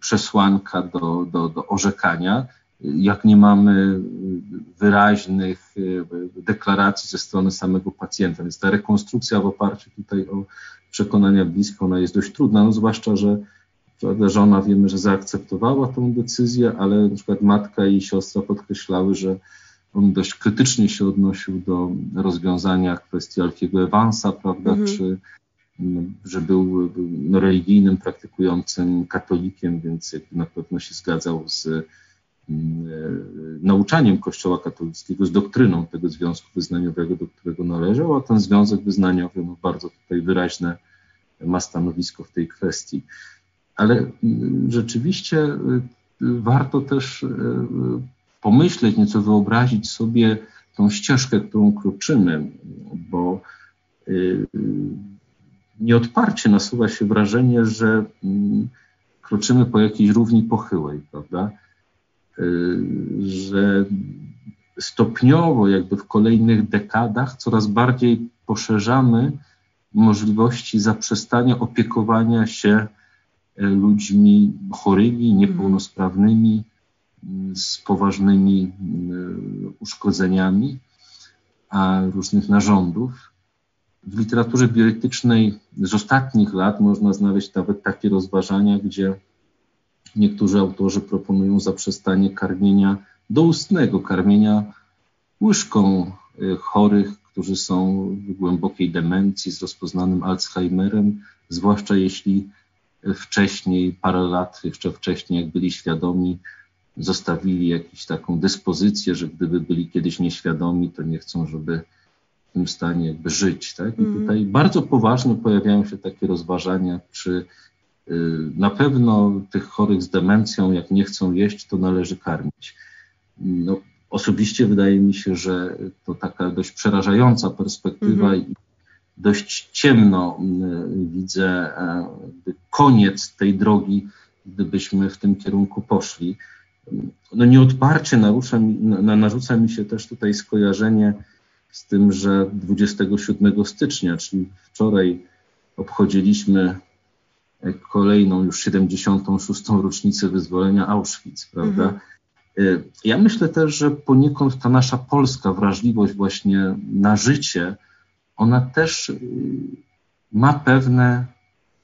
przesłanka do, do, do orzekania jak nie mamy wyraźnych e, deklaracji ze strony samego pacjenta. Więc ta rekonstrukcja w oparciu tutaj o przekonania bliskie, ona jest dość trudna, no zwłaszcza, że żona wiemy, że zaakceptowała tą decyzję, ale na przykład matka i siostra podkreślały, że on dość krytycznie się odnosił do rozwiązania kwestii Alfiego Evansa, prawda, mhm. czy no, że był no, religijnym, praktykującym katolikiem, więc na pewno się zgadzał z Mm, nauczaniem Kościoła katolickiego, z doktryną tego związku wyznaniowego, do którego należał, a ten związek wyznaniowy no, bardzo tutaj wyraźne ma stanowisko w tej kwestii. Ale mm, rzeczywiście warto też pomyśleć, nieco wyobrazić sobie tą ścieżkę, którą kroczymy, bo nieodparcie nasuwa się wrażenie, że mm, kroczymy po jakiejś równi pochyłej, prawda? Y, że stopniowo, jakby w kolejnych dekadach, coraz bardziej poszerzamy możliwości zaprzestania opiekowania się y, ludźmi chorymi, niepełnosprawnymi, z poważnymi y, uszkodzeniami, a różnych narządów. W literaturze bioetycznej z ostatnich lat można znaleźć nawet takie rozważania, gdzie Niektórzy autorzy proponują zaprzestanie karmienia doustnego, karmienia łyżką y, chorych, którzy są w głębokiej demencji z rozpoznanym Alzheimerem, zwłaszcza jeśli wcześniej, parę lat jeszcze wcześniej, jak byli świadomi, zostawili jakąś taką dyspozycję, że gdyby byli kiedyś nieświadomi, to nie chcą, żeby w tym stanie jakby żyć. Tak? I mm. tutaj bardzo poważnie pojawiają się takie rozważania, czy na pewno tych chorych z demencją, jak nie chcą jeść, to należy karmić. No, osobiście wydaje mi się, że to taka dość przerażająca perspektywa mhm. i dość ciemno y, widzę e, koniec tej drogi, gdybyśmy w tym kierunku poszli. No nieodparcie narusza mi, na, narzuca mi się też tutaj skojarzenie z tym, że 27 stycznia, czyli wczoraj obchodziliśmy kolejną już 76. rocznicę wyzwolenia Auschwitz, prawda? Mhm. E, ja myślę też, że poniekąd ta nasza polska wrażliwość właśnie na życie, ona też y, ma pewne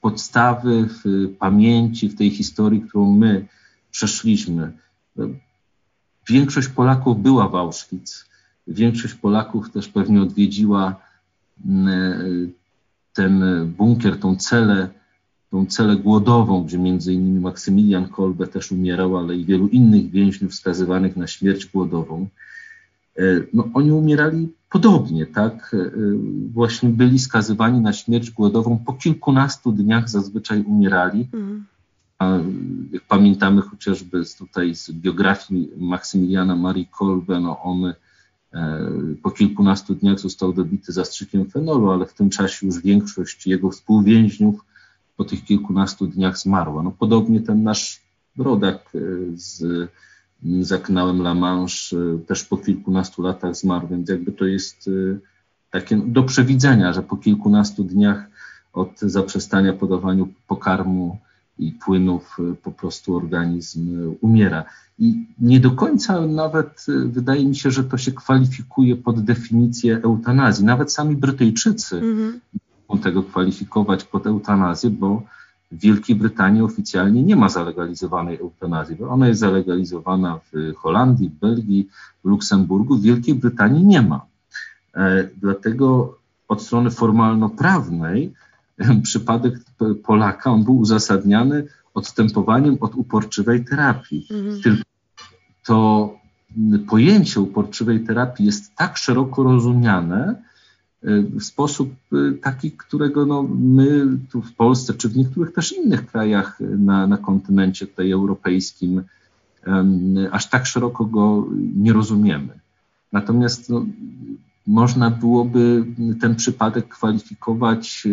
podstawy w pamięci, w tej historii, którą my przeszliśmy. E, większość Polaków była w Auschwitz. Większość Polaków też pewnie odwiedziła e, ten bunkier, tą celę tą celę głodową, gdzie między innymi Maksymilian Kolbe też umierał, ale i wielu innych więźniów skazywanych na śmierć głodową. E, no, oni umierali podobnie, tak? E, właśnie byli skazywani na śmierć głodową, po kilkunastu dniach zazwyczaj umierali. Mhm. A jak pamiętamy chociażby z tutaj z biografii Maksymiliana Marii Kolbe, no on e, po kilkunastu dniach został dobity zastrzykiem fenolu, ale w tym czasie już większość jego współwięźniów po tych kilkunastu dniach zmarła. No, podobnie ten nasz rodak e, z, za kanałem La Manche e, też po kilkunastu latach zmarł, więc jakby to jest e, takie do przewidzenia, że po kilkunastu dniach od zaprzestania podawaniu pokarmu i płynów po prostu organizm umiera. I nie do końca nawet wydaje mi się, że to się kwalifikuje pod definicję eutanazji. Nawet sami Brytyjczycy mm -hmm. Tego kwalifikować pod eutanazję, bo w Wielkiej Brytanii oficjalnie nie ma zalegalizowanej eutanazji. Ona jest zalegalizowana w Holandii, Belgii, Luksemburgu. W Wielkiej Brytanii nie ma. E, dlatego od strony formalno-prawnej przypadek Polaka on był uzasadniany odstępowaniem od uporczywej terapii. Mhm. Tylko to pojęcie uporczywej terapii jest tak szeroko rozumiane, w sposób y, taki, którego no, my tu w Polsce, czy w niektórych też innych krajach na, na kontynencie tutaj europejskim, aż tak szeroko go nie rozumiemy. Natomiast no, można byłoby ten przypadek kwalifikować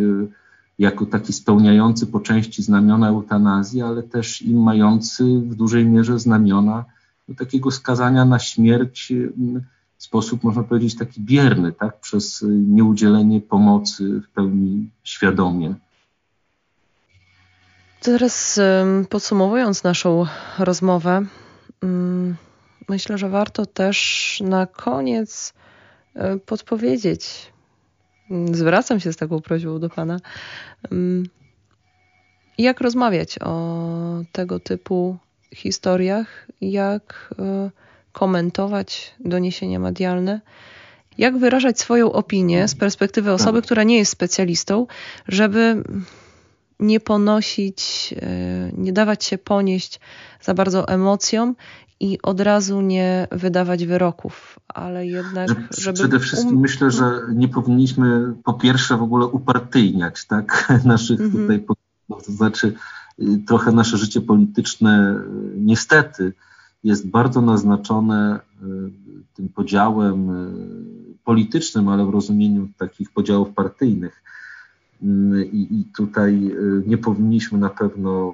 jako taki spełniający po części znamiona eutanazji, ale też i mający w dużej mierze znamiona takiego skazania na śmierć sposób, można powiedzieć, taki bierny, tak, przez nieudzielenie pomocy w pełni świadomie. Teraz podsumowując naszą rozmowę, myślę, że warto też na koniec e, podpowiedzieć, zwracam się z taką prośbą do Pana, jak rozmawiać o tego typu historiach, jak e, komentować doniesienia medialne, jak wyrażać swoją opinię z perspektywy osoby, tak. która nie jest specjalistą, żeby nie ponosić, e, nie dawać się ponieść za bardzo emocjom i od razu nie wydawać wyroków, ale jednak, żeby... Przede wszystkim um... myślę, że nie powinniśmy po pierwsze w ogóle upartyjniać tak, naszych mm -hmm. tutaj to znaczy y, trochę nasze życie polityczne y, niestety jest bardzo naznaczone y, tym podziałem y, politycznym, ale w rozumieniu takich podziałów partyjnych. Y, I, I, tutaj nie powinniśmy na pewno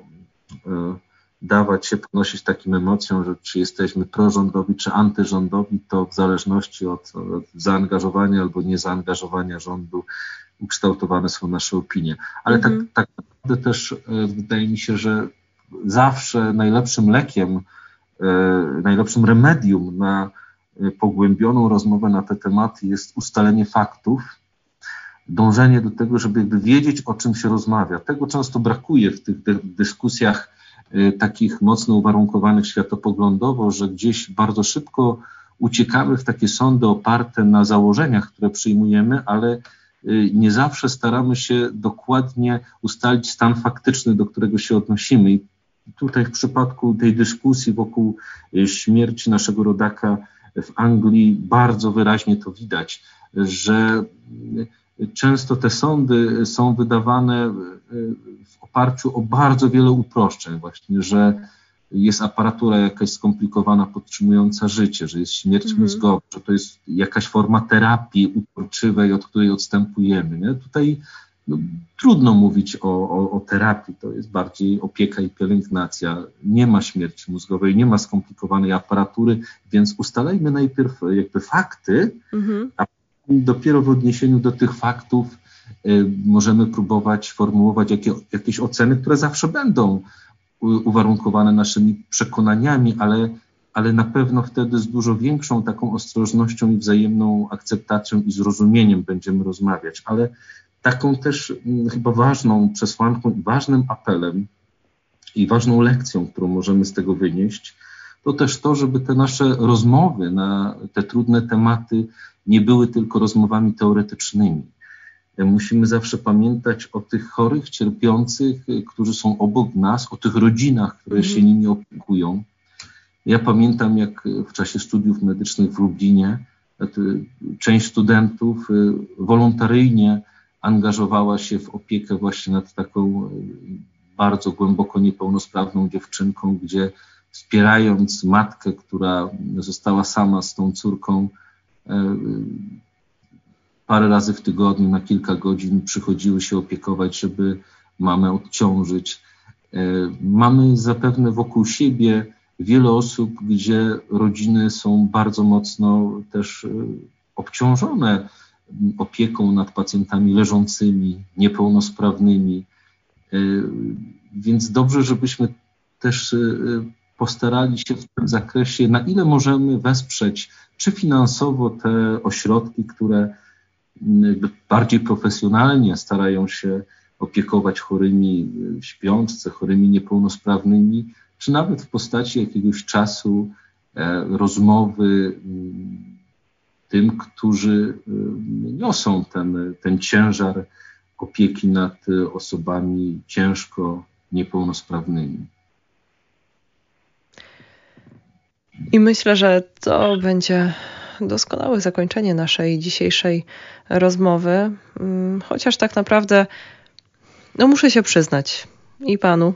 dawać się ponosić takim emocjom, że czy jesteśmy prorządowi, czy antyrządowi, to w zależności od, od zaangażowania albo niezaangażowania rządu ukształtowane są nasze opinie. Ale tak, mhm. tak naprawdę też wydaje mi się, że zawsze najlepszym lekiem E, najlepszym remedium na e, pogłębioną rozmowę na te tematy jest ustalenie faktów, dążenie do tego, żeby wiedzieć, o czym się rozmawia. Tego często brakuje w tych dyskusjach e, takich mocno uwarunkowanych światopoglądowo, że gdzieś bardzo szybko uciekamy w takie sądy oparte na założeniach, które przyjmujemy, ale nie zawsze staramy się dokładnie ustalić stan faktyczny, do którego się odnosimy. I tutaj w przypadku tej dyskusji wokół e, śmierci naszego rodaka w Anglii bardzo wyraźnie to widać, że e, często te sądy są wydawane e, w oparciu o bardzo wiele uproszczeń, właśnie, że jest aparatura jakaś skomplikowana, podtrzymująca życie, że jest śmierć mhm. mózgowa, że to jest jakaś forma terapii uporczywej, od której odstępujemy. Nie? Tutaj no, trudno mówić o, o, o, terapii, to jest bardziej opieka i pielęgnacja. Nie ma śmierci mózgowej, nie ma skomplikowanej aparatury, więc ustalajmy najpierw jakby fakty, mhm. a dopiero w odniesieniu do tych faktów y, możemy próbować formułować jakie, jakieś oceny, które zawsze będą uwarunkowane naszymi przekonaniami, ale, ale na pewno wtedy z dużo większą taką ostrożnością i wzajemną akceptacją i zrozumieniem będziemy rozmawiać. Ale taką też mm, chyba ważną przesłanką, ważnym apelem i ważną lekcją, którą możemy z tego wynieść, to też to, żeby te nasze rozmowy na te trudne tematy nie były tylko rozmowami teoretycznymi. Musimy zawsze pamiętać o tych chorych, cierpiących, którzy są obok nas, o tych rodzinach, które się mhm. nimi opiekują. Ja pamiętam, jak w czasie studiów medycznych w Lublinie część studentów wolontaryjnie angażowała się w opiekę właśnie nad taką e, bardzo głęboko niepełnosprawną dziewczynką, gdzie wspierając matkę, która została sama z tą córką, e, parę razy w tygodniu na kilka godzin przychodziły się opiekować, żeby mamę odciążyć. E, mamy zapewne wokół siebie wiele osób, gdzie rodziny są bardzo mocno też obciążone opieką nad pacjentami leżącymi, niepełnosprawnymi. Więc dobrze, żebyśmy też postarali się w tym zakresie, na ile możemy wesprzeć, czy finansowo te ośrodki, które bardziej profesjonalnie starają się opiekować chorymi w śpiączce, chorymi niepełnosprawnymi, czy nawet w postaci jakiegoś czasu e, rozmowy tym, którzy niosą ten, ten ciężar opieki nad osobami ciężko niepełnosprawnymi. I myślę, że to będzie doskonałe zakończenie naszej dzisiejszej rozmowy, mm, chociaż tak naprawdę, no muszę się przyznać i panu,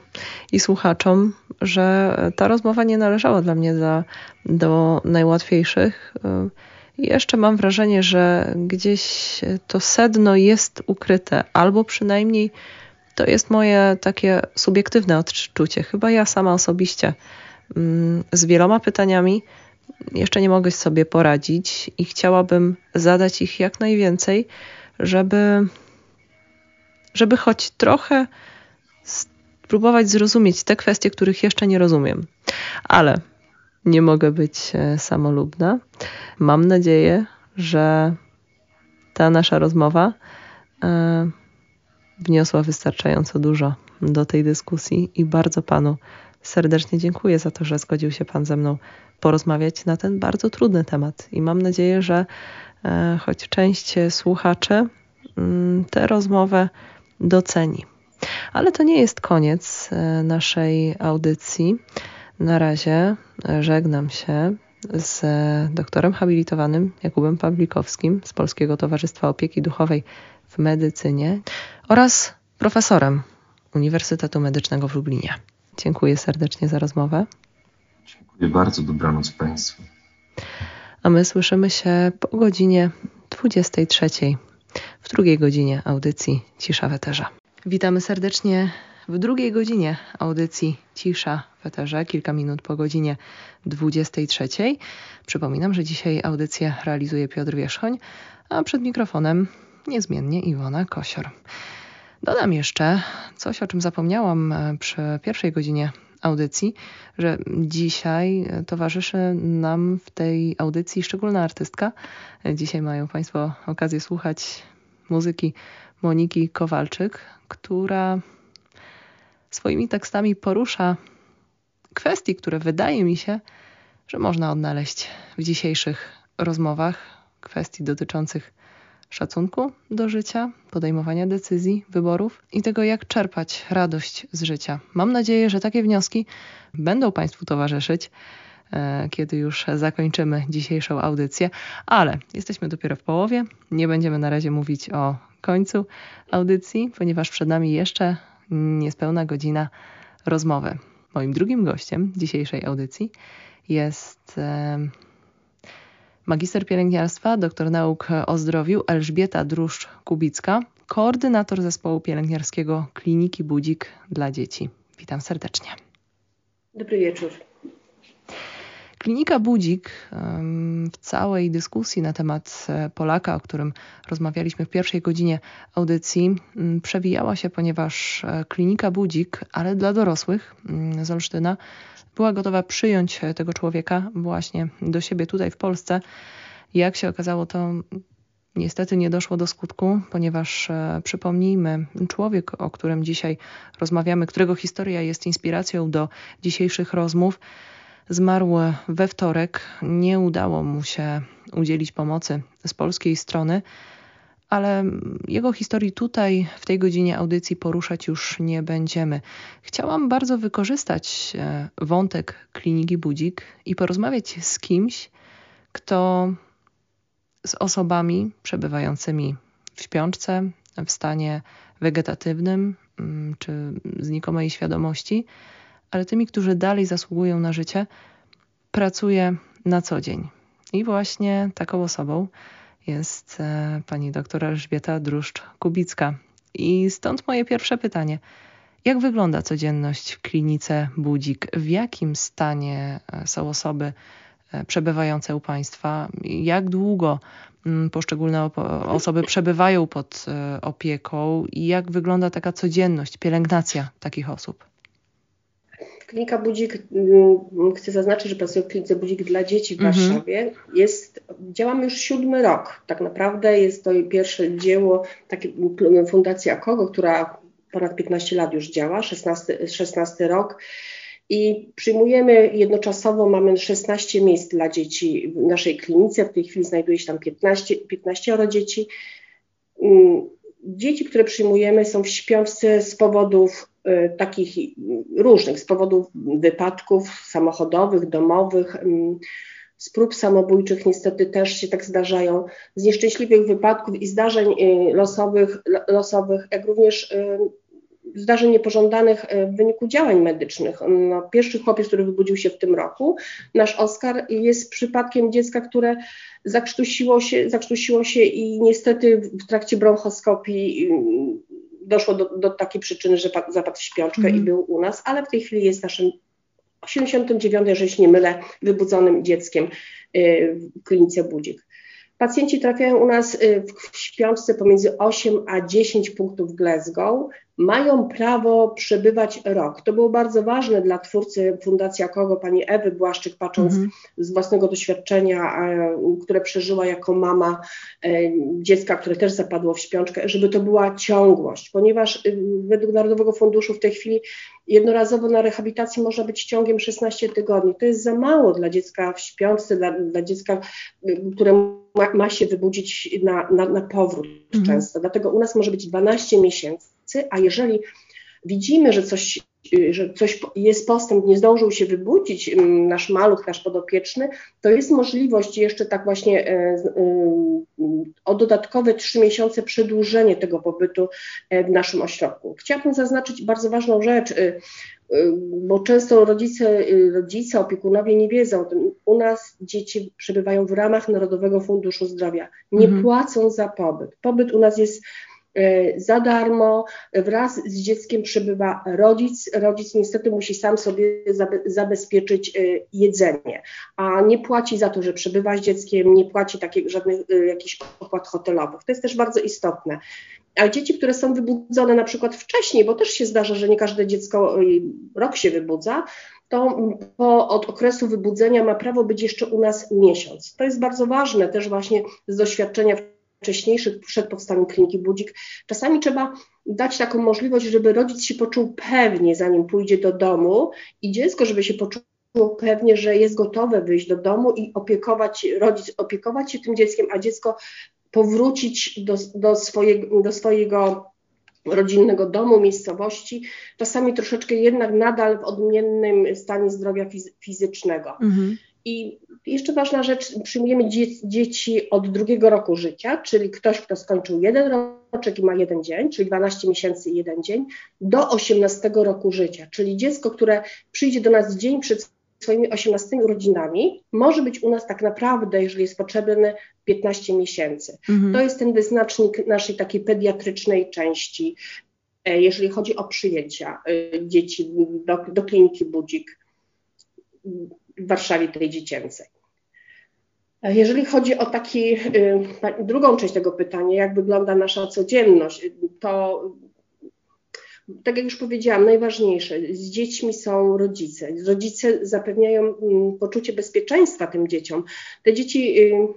i słuchaczom, że ta rozmowa nie należała dla mnie do, do najłatwiejszych. I jeszcze mam wrażenie, że gdzieś to sedno jest ukryte, albo przynajmniej to jest moje takie subiektywne odczucie. Chyba ja sama osobiście mm, z wieloma pytaniami jeszcze nie mogę sobie poradzić i chciałabym zadać ich jak najwięcej, żeby, żeby choć trochę spróbować zrozumieć te kwestie, których jeszcze nie rozumiem. Ale nie mogę być e, samolubna. Mam nadzieję, że ta nasza rozmowa e, wniosła wystarczająco dużo do tej dyskusji i bardzo Panu serdecznie dziękuję za to, że zgodził się Pan ze mną porozmawiać na ten bardzo trudny temat. I mam nadzieję, że e, choć część słuchaczy mm, tę rozmowę doceni. Ale to nie jest koniec naszej audycji. Na razie żegnam się z doktorem habilitowanym Jakubem Pawlikowskim z Polskiego Towarzystwa Opieki Duchowej w Medycynie oraz profesorem Uniwersytetu Medycznego w Lublinie. Dziękuję serdecznie za rozmowę. Dziękuję bardzo. Dobranoc Państwu. A my słyszymy się po godzinie 23 w drugiej godzinie audycji Cisza Weterza. Witamy serdecznie w drugiej godzinie audycji Cisza w Eterze, kilka minut po godzinie 23. Przypominam, że dzisiaj audycję realizuje Piotr Wierzchoń, a przed mikrofonem niezmiennie Iwona Kosior. Dodam jeszcze coś, o czym zapomniałam e, przy pierwszej godzinie audycji, że dzisiaj towarzyszy nam w tej audycji szczególna artystka. Dzisiaj mają Państwo okazję słuchać muzyki Moniki Kowalczyk, która swoimi tekstami porusza kwestii, które wydaje mi się, że można odnaleźć w dzisiejszych rozmowach, kwestii dotyczących szacunku do życia, podejmowania decyzji, wyborów i tego, jak czerpać radość z życia. Mam nadzieję, że takie wnioski będą Państwu towarzyszyć, e, kiedy już zakończymy dzisiejszą audycję, ale jesteśmy dopiero w połowie. Nie będziemy na razie mówić o końcu audycji, ponieważ przed nami jeszcze niespełna godzina rozmowy. Moim drugim gościem dzisiejszej audycji jest e, magister pielęgniarstwa, doktor nauk o zdrowiu Elżbieta Druszcz-Kubicka, koordynator zespołu pielęgniarskiego Kliniki Budzik dla dzieci. Witam serdecznie. Dobry wieczór. Klinika Budzik w całej dyskusji na temat e, Polaka, o którym rozmawialiśmy w pierwszej godzinie audycji, przewijała się, ponieważ e, klinika Budzik, ale dla dorosłych z Olsztyna, była gotowa przyjąć tego człowieka właśnie do siebie tutaj w Polsce. Jak się okazało, to niestety nie doszło do skutku, ponieważ e, przypomnijmy, człowiek, o którym dzisiaj rozmawiamy, którego historia jest inspiracją do dzisiejszych rozmów, zmarł we wtorek. Nie udało mu się udzielić pomocy z polskiej strony ale jego historii tutaj w tej godzinie audycji poruszać już nie będziemy. Chciałam bardzo wykorzystać e, wątek kliniki Budzik i porozmawiać z kimś, kto z osobami przebywającymi w śpiączce, w stanie wegetatywnym mm, czy znikomej świadomości, ale tymi, którzy dalej zasługują na życie, pracuje na co dzień. I właśnie taką osobą jest e, pani doktor Elżbieta Druszcz-Kubicka. I stąd moje pierwsze pytanie. Jak wygląda codzienność w klinice Budzik? W jakim stanie e, są osoby przebywające u Państwa. Jak długo mm, poszczególne osoby przebywają pod opieką i jak wygląda taka codzienność, pielęgnacja takich osób? Klinika Budzik, mm, chcę zaznaczyć, że pracuję w klinice Budzik dla dzieci w mhm. Warszawie. Jest, działamy już siódmy rok. Tak naprawdę jest to pierwsze dzieło, takie Fundacja Kogo, która ponad 15 lat już działa, 16, 16 rok. I przyjmujemy jednoczasowo, mamy 16 miejsc dla dzieci w naszej klinice. W tej chwili znajduje się tam 15, 15 dzieci. Mm, dzieci, które przyjmujemy, są w śpiączce z powodów takich różnych, z powodów wypadków samochodowych, domowych, y, z prób samobójczych niestety też się tak zdarzają, z nieszczęśliwych wypadków i zdarzeń y, losowych, losowych jak również y, zdarzeń niepożądanych y, w wyniku działań medycznych. No, pierwszy chłopiec, który wybudził się w tym roku, nasz Oskar, jest przypadkiem dziecka, które zakrztusiło się, zakrztusiło się i niestety w trakcie bronchoskopii doszło do, do takiej przyczyny, że zapadł w śpiączkę mm. i mhm. był u nas, ale w tej chwili jest naszym 89, jeżeli się nie mylę, wybudzonym dzieckiem y, w klinice Budzik. Pacjenci trafiają u nas y, w śpiączce pomiędzy 8 a 10 punktów Glasgow mają prawo przebywać rok. To było bardzo ważne dla twórcy Fundacji Kogo, pani Ewy Błaszczyk, patrząc mm -hmm. z własnego doświadczenia, które przeżyła jako mama e, dziecka, które też zapadło w śpiączkę, żeby to była ciągłość, ponieważ y, według Narodowego Funduszu w tej chwili jednorazowo na rehabilitacji można być ciągiem 16 tygodni. To jest za mało dla dziecka w śpiączce, dla, dla dziecka, y, które ma, ma się wybudzić na, na, na powrót mm -hmm. często. Dlatego u nas może być 12 miesięcy a jeżeli widzimy, że coś, że coś jest postęp, nie zdążył się wybudzić mm, nasz maluch, nasz podopieczny, to jest możliwość jeszcze tak właśnie e, e, o dodatkowe trzy miesiące przedłużenie tego pobytu e, w naszym ośrodku. Chciałabym zaznaczyć bardzo ważną rzecz, bo często rodzice, rodzice, opiekunowie nie wiedzą o tym. U nas dzieci przebywają w ramach Narodowego Funduszu Zdrowia, nie mhm. płacą za pobyt. Pobyt u nas jest za darmo, wraz z dzieckiem przebywa rodzic. Rodzic niestety musi sam sobie zabezpieczyć e, jedzenie, a nie płaci za to, że przebywa z dzieckiem, nie płaci takich żadnych e, jakichś opłat hotelowych. To jest też bardzo istotne. A dzieci, które są wybudzone na przykład wcześniej, bo też się zdarza, że nie każde dziecko rok się wybudza, to po, od okresu wybudzenia ma prawo być jeszcze u nas miesiąc. To jest bardzo ważne też właśnie z doświadczenia wcześniejszych, przed powstaniem kliniki Budzik, czasami trzeba dać taką możliwość, żeby rodzic się poczuł pewnie, zanim pójdzie do domu i dziecko, żeby się poczuło pewnie, że jest gotowe wyjść do domu i opiekować, rodzic opiekować się tym dzieckiem, a dziecko powrócić do, do, swojego, do swojego rodzinnego domu, miejscowości, czasami troszeczkę jednak nadal w odmiennym stanie zdrowia fizycznego. Mhm. I jeszcze ważna rzecz, przyjmujemy dzieci od drugiego roku życia, czyli ktoś, kto skończył jeden roczek i ma jeden dzień, czyli 12 miesięcy i jeden dzień, do 18 roku życia, czyli dziecko, które przyjdzie do nas dzień przed swoimi 18 urodzinami, może być u nas tak naprawdę, jeżeli jest potrzebny, 15 miesięcy. Mhm. To jest ten wyznacznik naszej takiej pediatrycznej części, e, jeżeli chodzi o przyjęcia e, dzieci do, do kliniki Budzik w Warszawie tej dziecięcej. Jeżeli chodzi o taki, y, drugą część tego pytania, jak wygląda nasza codzienność, to tak jak już powiedziałam, najważniejsze, z dziećmi są rodzice. Rodzice zapewniają mm, poczucie bezpieczeństwa tym dzieciom. Te dzieci y,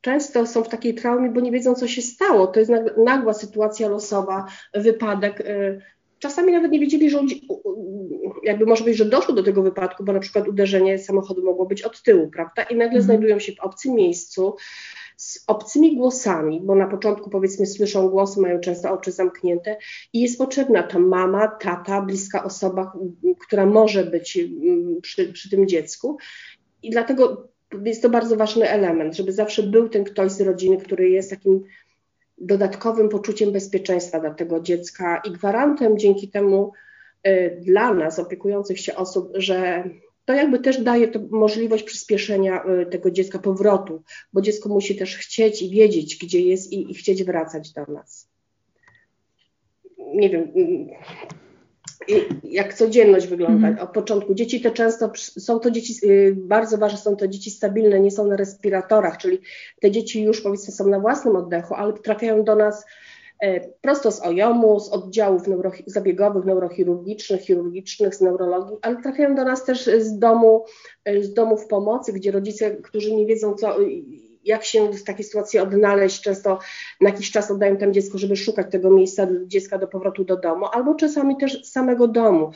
często są w takiej traumie, bo nie wiedzą, co się stało. To jest nagła sytuacja losowa, wypadek. Czasami nawet nie wiedzieli, że jakby może być, że doszło do tego wypadku, bo na przykład uderzenie samochodu mogło być od tyłu, prawda? I nagle mhm. znajdują się w obcym miejscu z obcymi głosami, bo na początku powiedzmy słyszą głosy, mają często oczy zamknięte i jest potrzebna ta mama, tata, bliska osoba, która może być mm, przy, przy tym dziecku. I dlatego jest to bardzo ważny element, żeby zawsze był ten ktoś z rodziny, który jest takim dodatkowym poczuciem bezpieczeństwa dla tego dziecka i gwarantem dzięki temu y, dla nas, opiekujących się osób, że to jakby też daje to możliwość przyspieszenia y, tego dziecka powrotu, bo dziecko musi też chcieć i wiedzieć, gdzie jest i, i chcieć wracać do nas. Nie wiem, jak codzienność wygląda mm. od początku. Dzieci te często są to dzieci, y, bardzo ważne są to dzieci stabilne, nie są na respiratorach, czyli te dzieci już powiedzmy są na własnym oddechu, ale trafiają do nas e, prosto z OJOM-u, z oddziałów neuro, zabiegowych, neurochirurgicznych, chirurgicznych, z neurologii, ale trafiają do nas też z domu, e, z domów pomocy, gdzie rodzice, którzy nie wiedzą co jak się w takiej sytuacji odnaleźć, często na jakiś czas oddają tam dziecko, żeby szukać tego miejsca dziecka do powrotu do domu, albo czasami też z samego domu.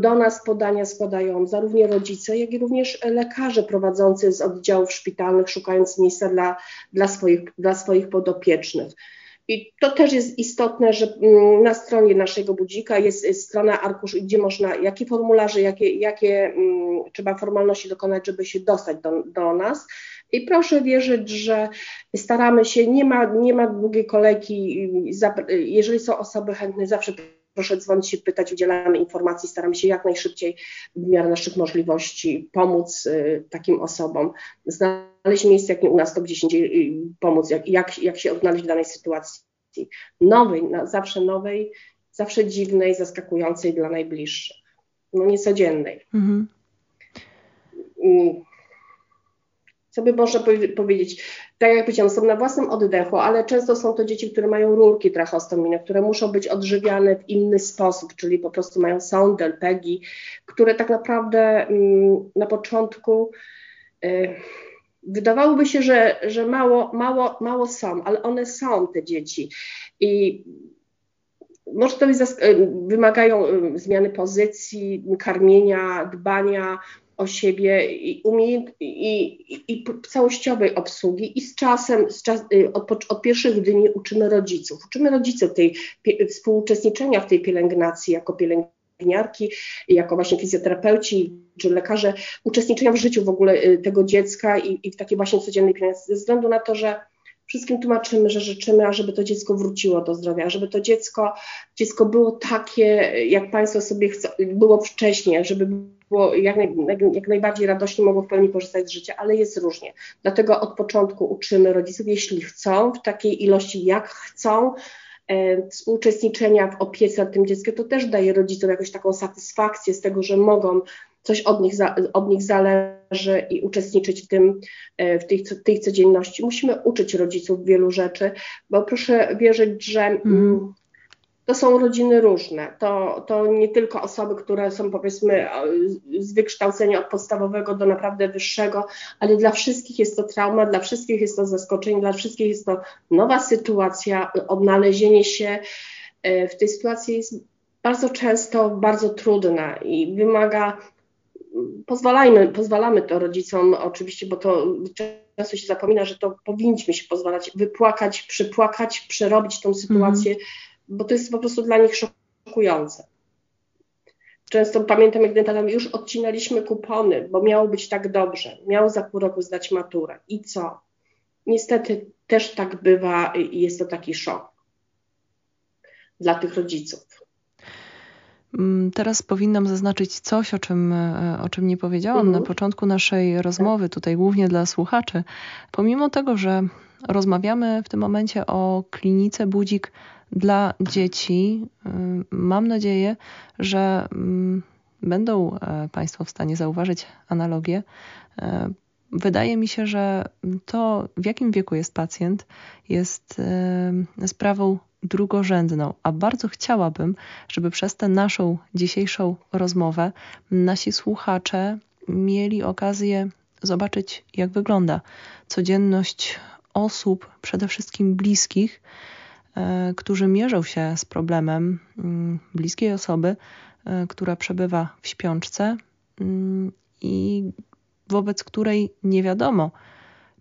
Do nas podania składają zarówno rodzice, jak i również lekarze prowadzący z oddziałów szpitalnych, szukając miejsca dla, dla, swoich, dla swoich podopiecznych. I to też jest istotne, że mm, na stronie naszego budzika jest strona arkusz, gdzie można, jakie formularze, jakie, jakie mm, trzeba formalności dokonać, żeby się dostać do, do nas. I proszę wierzyć, że staramy się, nie ma, nie ma długiej kolejki, jeżeli są osoby chętne, zawsze proszę dzwonić się, pytać, udzielamy informacji, staramy się jak najszybciej w miarę naszych możliwości pomóc y, takim osobom, znaleźć miejsce, jak nie u nas, to gdzieś indziej y, pomóc, jak, jak, jak się odnaleźć w danej sytuacji nowej, zawsze nowej, zawsze dziwnej, zaskakującej dla najbliższych, no niecodziennej. Mhm. Mm co by można powiedzieć, tak jak powiedziałam, są na własnym oddechu, ale często są to dzieci, które mają rurki trachostomijne, które muszą być odżywiane w inny sposób, czyli po prostu mają sondel, pegi, które tak naprawdę mm, na początku y, wydawałoby się, że, że mało, mało, mało są, ale one są, te dzieci. I może to y, wymagają y, zmiany pozycji, karmienia, dbania o siebie i, umiejęt, i, i, i całościowej obsługi i z czasem, z czas, y, od, od, pierwszych dni uczymy rodziców. Uczymy rodziców tej współuczestniczenia w tej pielęgnacji jako pielęgniarki, jako właśnie fizjoterapeuci czy lekarze, uczestniczenia w życiu w ogóle y, tego dziecka i, i w takiej właśnie codziennej pielęgnacji, ze względu na to, że wszystkim tłumaczymy, że życzymy, ażeby to dziecko wróciło do zdrowia, żeby to dziecko, dziecko było takie, jak Państwo sobie chcą, było wcześniej, żeby było jak, jak najbardziej radośnie mogło w pełni korzystać z życia, ale jest różnie. Dlatego od początku uczymy rodziców, jeśli chcą, w takiej ilości jak chcą, e, współuczestniczenia w opiece nad tym dzieckiem, to też daje rodzicom jakąś taką satysfakcję z tego, że mogą coś od nich, za, od nich i uczestniczyć w tym, e, w tej, tej codzienności. Musimy uczyć rodziców wielu rzeczy, bo proszę wierzyć, że mm to są rodziny różne. To, to nie tylko osoby, które są powiedzmy z wykształcenia od podstawowego do naprawdę wyższego, ale dla wszystkich jest to trauma, dla wszystkich jest to zaskoczenie, dla wszystkich jest to nowa sytuacja, odnalezienie się e, w tej sytuacji jest bardzo często bardzo trudne i wymaga pozwalajmy, pozwalamy to rodzicom oczywiście, bo to często się zapomina, że to powinniśmy się pozwalać wypłakać, przypłakać, przerobić tą sytuację, mm bo to jest po prostu dla nich szokujące. Często pamiętam, jak dentalami już odcinaliśmy kupony, bo miało być tak dobrze, miał za pół roku zdać maturę. I co? Niestety też tak bywa i jest to taki szok dla tych rodziców. Mm, teraz powinnam zaznaczyć coś, o czym, e, o czym nie powiedziałam mhm. na początku naszej rozmowy, tutaj głównie dla słuchaczy. Pomimo tego, że rozmawiamy w tym momencie o klinice Budzik dla dzieci. Y, mam nadzieję, że mm, będą e, Państwo w stanie zauważyć analogię. E, wydaje mi się, że to, w jakim wieku jest pacjent, jest e, sprawą drugorzędną, a bardzo chciałabym, żeby przez tę naszą dzisiejszą rozmowę nasi słuchacze mieli okazję zobaczyć, jak wygląda codzienność osób, przede wszystkim bliskich, E, którzy mierzą się z problemem mm, bliskiej osoby, e, która przebywa w śpiączce mm, i wobec której nie wiadomo,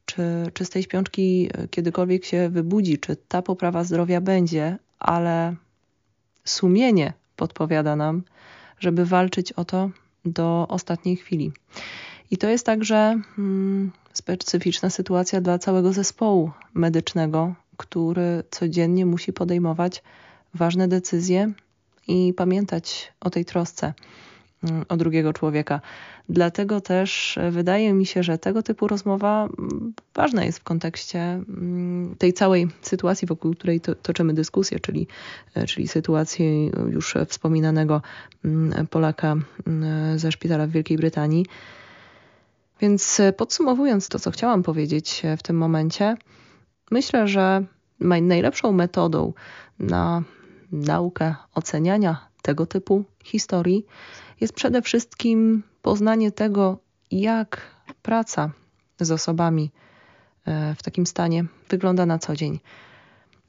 czy, czy z tej śpiączki kiedykolwiek się wybudzi, czy ta poprawa zdrowia będzie, ale sumienie podpowiada nam, żeby walczyć o to do ostatniej chwili. I to jest także mm, specyficzna sytuacja dla całego zespołu medycznego, który codziennie musi podejmować ważne decyzje i pamiętać o tej trosce o drugiego człowieka. Dlatego też wydaje mi się, że tego typu rozmowa mm, ważna jest w kontekście mm, tej całej sytuacji, wokół której to, toczymy dyskusję, czyli, e, czyli sytuacji już wspominanego Polaka ze szpitala w Wielkiej Brytanii. Więc podsumowując to, co chciałam powiedzieć w tym momencie, myślę, że najlepszą metodą na naukę oceniania tego typu historii jest przede wszystkim poznanie tego, jak praca z osobami e, w takim stanie wygląda na co dzień.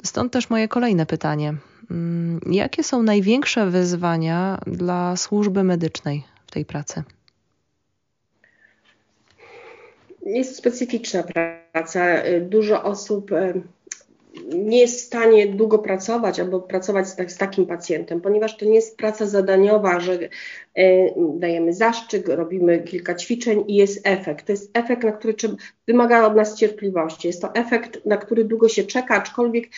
Stąd też moje kolejne pytanie. Mm, jakie są największe wyzwania dla służby medycznej w tej pracy? Jest specyficzna praca. Dużo osób nie jest w stanie długo pracować albo pracować z, tak, z, takim pacjentem, ponieważ to nie jest praca zadaniowa, że y, dajemy zaszczyt, robimy kilka ćwiczeń i jest efekt. To jest efekt, na który wymaga od nas cierpliwości. Jest to efekt, na który długo się czeka, aczkolwiek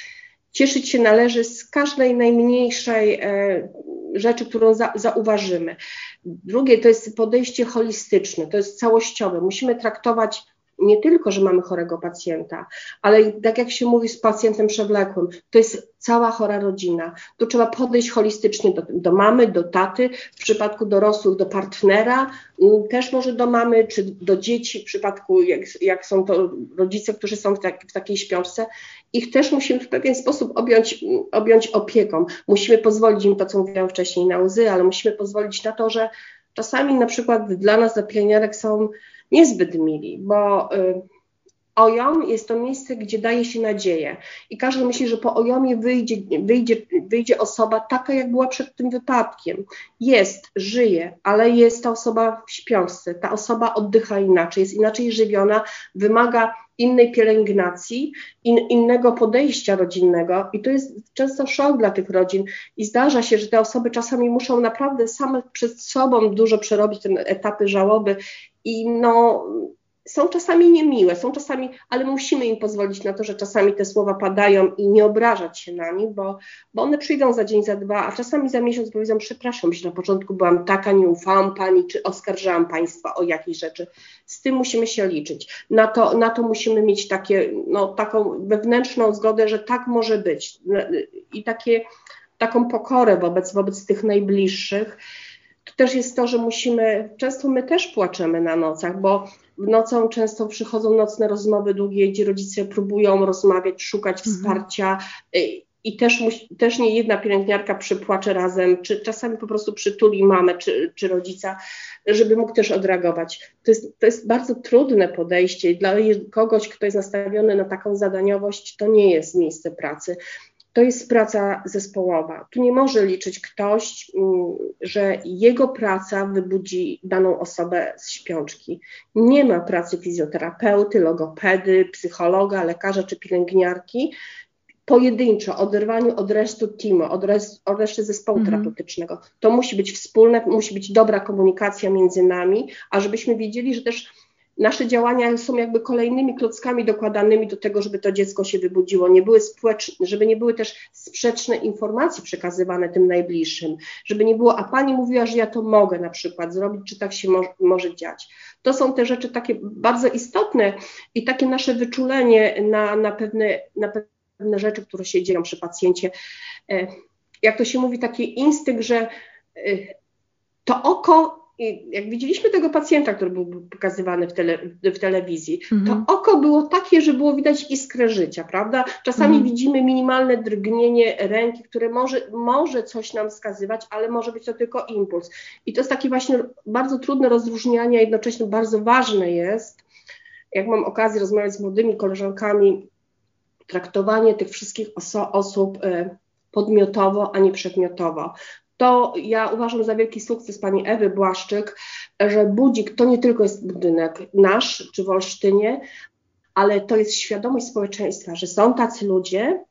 cieszyć się należy z każdej najmniejszej y, rzeczy, którą za, zauważymy. Drugie to jest podejście holistyczne, to jest całościowe. Musimy traktować nie tylko, że mamy chorego pacjenta, ale tak jak się mówi z pacjentem przewlekłym, to jest cała chora rodzina. Tu trzeba podejść holistycznie do, do mamy, do taty, w przypadku dorosłych do partnera, mm, też może do mamy, czy do dzieci, w przypadku jak, jak są to rodzice, którzy są w, tak, w takiej śpiączce. Ich też musimy w pewien sposób objąć, objąć opieką. Musimy pozwolić im to, co mówiłam wcześniej, na łzy, ale musimy pozwolić na to, że czasami na przykład dla nas, dla pielęgniarek są niezbyt mili, bo y, OJOM jest to miejsce, gdzie daje się nadzieję. I każdy myśli, że po OJOMie wyjdzie, wyjdzie, wyjdzie osoba taka, jak była przed tym wypadkiem. Jest, żyje, ale jest ta osoba w śpiączce, ta osoba oddycha inaczej, jest inaczej żywiona, wymaga innej pielęgnacji, in, innego podejścia rodzinnego. I to jest często szok dla tych rodzin. I zdarza się, że te osoby czasami muszą naprawdę same przed sobą dużo przerobić te etapy żałoby i no są czasami niemiłe, są czasami, ale musimy im pozwolić na to, że czasami te słowa padają i nie obrażać się nami, bo, bo one przyjdą za dzień, za dwa, a czasami za miesiąc powiedzą, przepraszam, że na początku byłam taka, nie ufałam pani, czy oskarżałam państwa o jakieś rzeczy. Z tym musimy się liczyć. Na to, na to musimy mieć takie, no, taką wewnętrzną zgodę, że tak może być i takie, taką pokorę wobec, wobec tych najbliższych też jest to, że musimy, często my też płaczemy na nocach, bo nocą często przychodzą nocne rozmowy długie, gdzie rodzice próbują rozmawiać, szukać mhm. wsparcia y, i też, też nie jedna pielęgniarka przypłacze razem, czy czasami po prostu przytuli mamę czy, czy rodzica, żeby mógł też odreagować. To jest, to jest bardzo trudne podejście dla kogoś, kto jest nastawiony na taką zadaniowość, to nie jest miejsce pracy to jest praca zespołowa. Tu nie może liczyć ktoś, mm, że jego praca wybudzi daną osobę z śpiączki. Nie ma pracy fizjoterapeuty, logopedy, psychologa, lekarza czy pielęgniarki pojedynczo, oderwaniu od reszty teamu, od, rest, od reszty zespołu mhm. terapeutycznego. To musi być wspólne, musi być dobra komunikacja między nami, a żebyśmy wiedzieli, że też nasze działania są jakby kolejnymi klockami dokładanymi do tego, żeby to dziecko się wybudziło, nie były żeby nie były też sprzeczne informacje przekazywane tym najbliższym, żeby nie było, a pani mówiła, że ja to mogę na przykład zrobić, czy tak się mo może dziać. To są te rzeczy takie bardzo istotne i takie nasze wyczulenie na, na, pewne, na pewne rzeczy, które się dzieją przy pacjencie. E, jak to się mówi, taki instynkt, że e, to oko jak widzieliśmy tego pacjenta, który był pokazywany w, tele, w telewizji, mhm. to oko było takie, że było widać iskrę życia, prawda? Czasami mhm. widzimy minimalne drgnienie ręki, które może, może coś nam wskazywać, ale może być to tylko impuls. I to jest takie właśnie bardzo trudne rozróżnianie, a jednocześnie bardzo ważne jest, jak mam okazję rozmawiać z młodymi koleżankami, traktowanie tych wszystkich oso osób y, podmiotowo, a nie przedmiotowo to ja uważam za wielki sukces pani Ewy Błaszczyk, że budzik to nie tylko jest budynek nasz czy w Olsztynie, ale to jest świadomość społeczeństwa, że są tacy ludzie,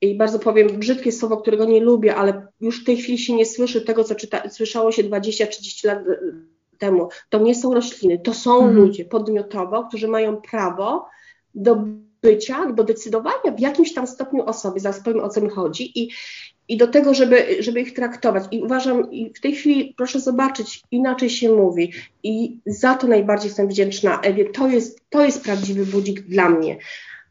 i bardzo powiem brzydkie słowo, którego nie lubię, ale już w tej chwili się nie słyszy tego, co czyta, słyszało się 20-30 lat temu. To nie są rośliny, to są mhm. ludzie podmiotowo, którzy mają prawo do bycia, do decydowania w jakimś tam stopniu o sobie, zaraz powiem o co mi chodzi i i do tego, żeby, żeby ich traktować. I uważam, i w tej chwili proszę zobaczyć, inaczej się mówi. I za to najbardziej jestem wdzięczna Ewie. To jest, to jest prawdziwy budzik dla mnie.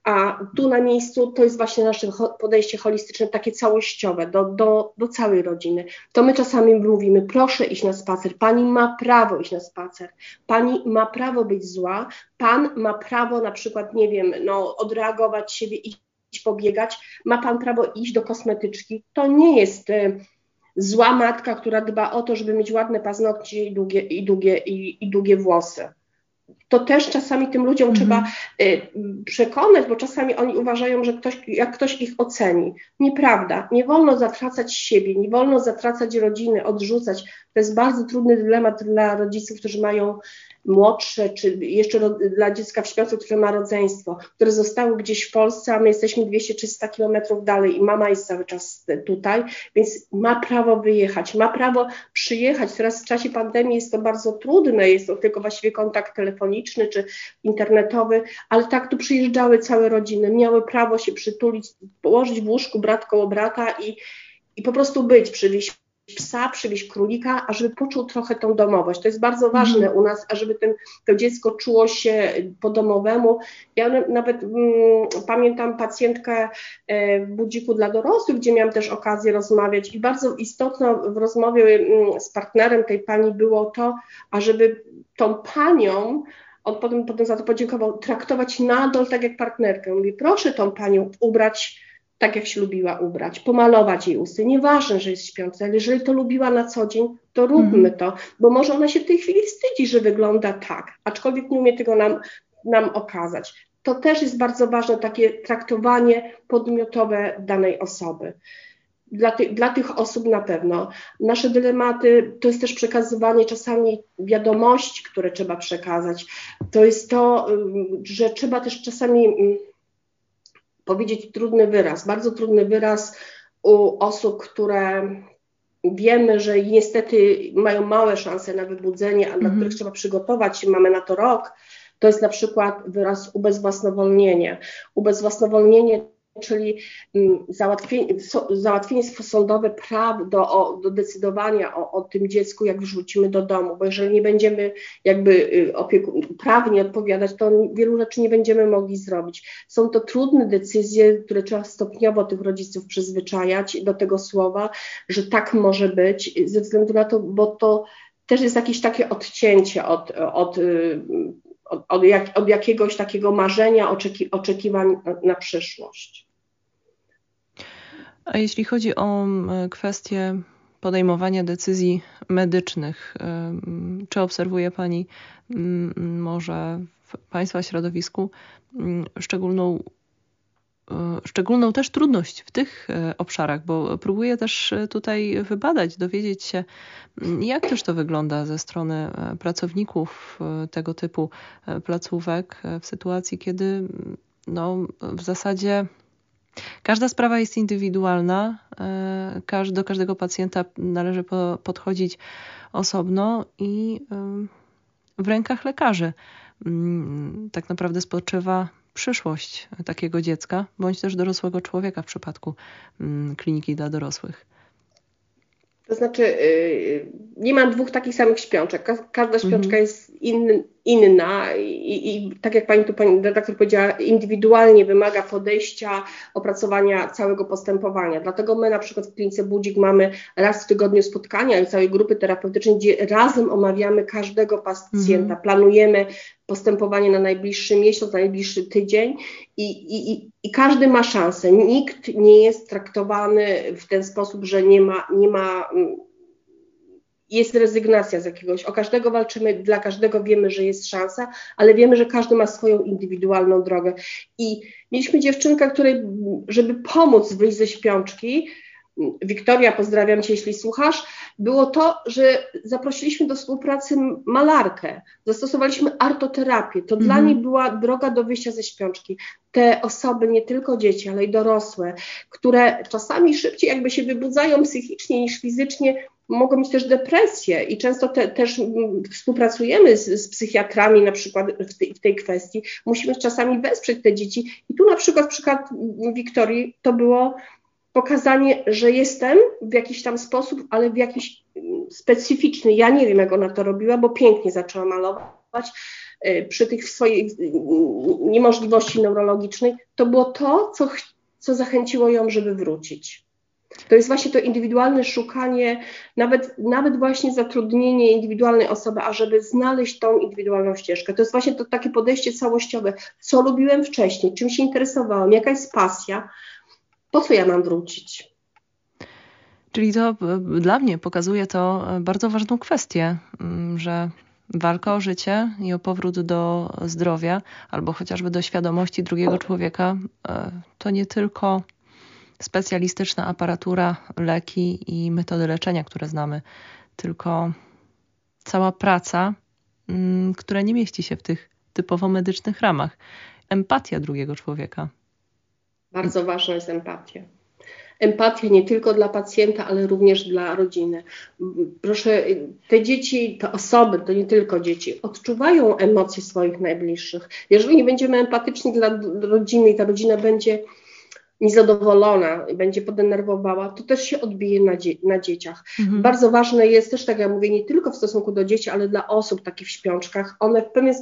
A tu na miejscu to jest właśnie nasze podejście holistyczne, takie całościowe do, do, do całej rodziny. To my czasami mówimy, proszę iść na spacer, pani ma prawo iść na spacer, pani ma prawo być zła, pan ma prawo na przykład, nie wiem, no, odreagować siebie, i pobiegać, ma pan prawo iść do kosmetyczki. To nie jest y, zła matka, która dba o to, żeby mieć ładne paznokcie i długie, i długie, i, i długie włosy. To też czasami tym ludziom mm trzeba y, przekonać, bo czasami oni uważają, że ktoś, jak ktoś ich oceni. Nieprawda. Nie wolno zatracać siebie, nie wolno zatracać rodziny, odrzucać. To jest bardzo trudny dylemat dla rodziców, którzy mają młodsze, czy jeszcze dla dziecka w śpiącym, które ma rodzeństwo, które zostały gdzieś w Polsce, a my jesteśmy 200-300 kilometrów dalej i mama jest cały czas tutaj, więc ma prawo wyjechać, ma prawo przyjechać. Teraz w czasie pandemii jest to bardzo trudne, jest to tylko właściwie kontakt telefoniczny czy internetowy, ale tak tu przyjeżdżały całe rodziny, miały prawo się przytulić, położyć w łóżku brat koło brata i, i po prostu być, przywieźć psa, przywieźć królika, ażeby poczuł trochę tą domowość. To jest bardzo ważne mm. u nas, ażeby ten, to dziecko czuło się po domowemu. Ja nawet mm, pamiętam pacjentkę e, w budziku dla dorosłych, gdzie miałam też okazję rozmawiać i bardzo istotne w rozmowie mm, z partnerem tej pani było to, ażeby tą panią on potem, potem za to podziękował, traktować nadal tak jak partnerkę. Mówi, proszę tą panią ubrać tak jak się lubiła ubrać, pomalować jej usty. Nieważne, że jest śpiąca, ale jeżeli to lubiła na co dzień, to róbmy mm. to, bo może ona się w tej chwili wstydzi, że wygląda tak, aczkolwiek nie umie tego nam, nam okazać. To też jest bardzo ważne, takie traktowanie podmiotowe danej osoby. Dla, ty, dla tych osób na pewno. Nasze dylematy to jest też przekazywanie czasami wiadomości, które trzeba przekazać. To jest to, że trzeba też czasami powiedzieć trudny wyraz, bardzo trudny wyraz u osób, które wiemy, że niestety mają małe szanse na wybudzenie, a na mhm. których trzeba przygotować, mamy na to rok, to jest na przykład wyraz ubezwłasnowolnienie. Ubezwłasnowolnienie czyli mm, załatwienie, sądowe praw do, do decydowania o, o, tym dziecku, jak wrzucimy do domu, bo jeżeli nie będziemy jakby y, prawnie odpowiadać, to wielu rzeczy nie będziemy mogli zrobić. Są to trudne decyzje, które trzeba stopniowo tych rodziców przyzwyczajać do tego słowa, że tak może być, ze względu na to, bo to też jest jakieś takie odcięcie od, od y, od, od, jak, od jakiegoś takiego marzenia, oczeki, oczekiwań na przyszłość. A jeśli chodzi o kwestię podejmowania decyzji medycznych, czy obserwuje Pani może w Państwa środowisku szczególną szczególną też trudność w tych e, obszarach, bo próbuję też e, tutaj wybadać, dowiedzieć się, mm, jak też to wygląda ze strony pracowników tego typu placówek w sytuacji, kiedy mm, no, w zasadzie każda sprawa jest indywidualna, do każdego pacjenta należy podchodzić osobno i w rękach lekarzy. Mm, tak naprawdę spoczywa przyszłość takiego dziecka, bądź też dorosłego człowieka w przypadku mm, kliniki dla dorosłych. To znaczy, y, nie mam dwóch takich samych śpiączek. Każda śpiączka mhm. jest inny, inna i, i, tak jak pani tu pani redaktor powiedziała, indywidualnie wymaga podejścia, opracowania całego postępowania. Dlatego my na przykład w klinice Budzik mamy raz w tygodniu spotkania i całej grupy terapeutycznej, gdzie razem omawiamy każdego pacjenta, mhm. planujemy postępowanie na najbliższy miesiąc, na najbliższy tydzień i, i, i każdy ma szansę. Nikt nie jest traktowany w ten sposób, że nie ma, nie ma jest rezygnacja z jakiegoś, o każdego walczymy, dla każdego wiemy, że jest szansa, ale wiemy, że każdy ma swoją indywidualną drogę. I mieliśmy dziewczynkę, której, żeby pomóc wyjść ze śpiączki, Wiktoria, pozdrawiam Cię, jeśli słuchasz, było to, że zaprosiliśmy do współpracy malarkę, zastosowaliśmy artoterapię. To dla mhm. niej była droga do wyjścia ze śpiączki. Te osoby, nie tylko dzieci, ale i dorosłe, które czasami szybciej jakby się wybudzają psychicznie niż fizycznie, mogą mieć też depresję i często te, też współpracujemy z, z, psychiatrami na przykład w tej, w tej, kwestii. Musimy czasami wesprzeć te dzieci i tu na przykład przykład Wiktorii to było pokazanie, że jestem w jakiś tam sposób, ale w jakiś specyficzny. Ja nie wiem, jak ona to robiła, bo pięknie zaczęła malować y, przy tych swojej y, niemożliwości neurologicznej. To było to, co, co zachęciło ją, żeby wrócić. To jest właśnie to indywidualne szukanie, nawet, nawet właśnie zatrudnienie indywidualnej osoby, ażeby znaleźć tą indywidualną ścieżkę. To jest właśnie to takie podejście całościowe. Co lubiłem wcześniej, czym się interesowałam, jaka jest pasja, po co ja mam wrócić? Czyli to e, dla mnie pokazuje to e, bardzo ważną kwestię, mm, że walka o życie i o powrót do zdrowia, albo chociażby do świadomości drugiego człowieka, e, to nie tylko specjalistyczna aparatura, leki i metody leczenia, które znamy, tylko cała praca, mm, która nie mieści się w tych typowo medycznych ramach. Empatia drugiego człowieka. Bardzo ważna jest empatia. Empatia nie tylko dla pacjenta, ale również dla rodziny. Proszę, te dzieci, te osoby, to nie tylko dzieci, odczuwają emocje swoich najbliższych. Jeżeli nie będziemy empatyczni dla rodziny i ta rodzina będzie niezadowolona i będzie podenerwowała, to też się odbije na, dzie na dzieciach. Mhm. Bardzo ważne jest też, tak jak mówię, nie tylko w stosunku do dzieci, ale dla osób takich w śpiączkach. One w pewien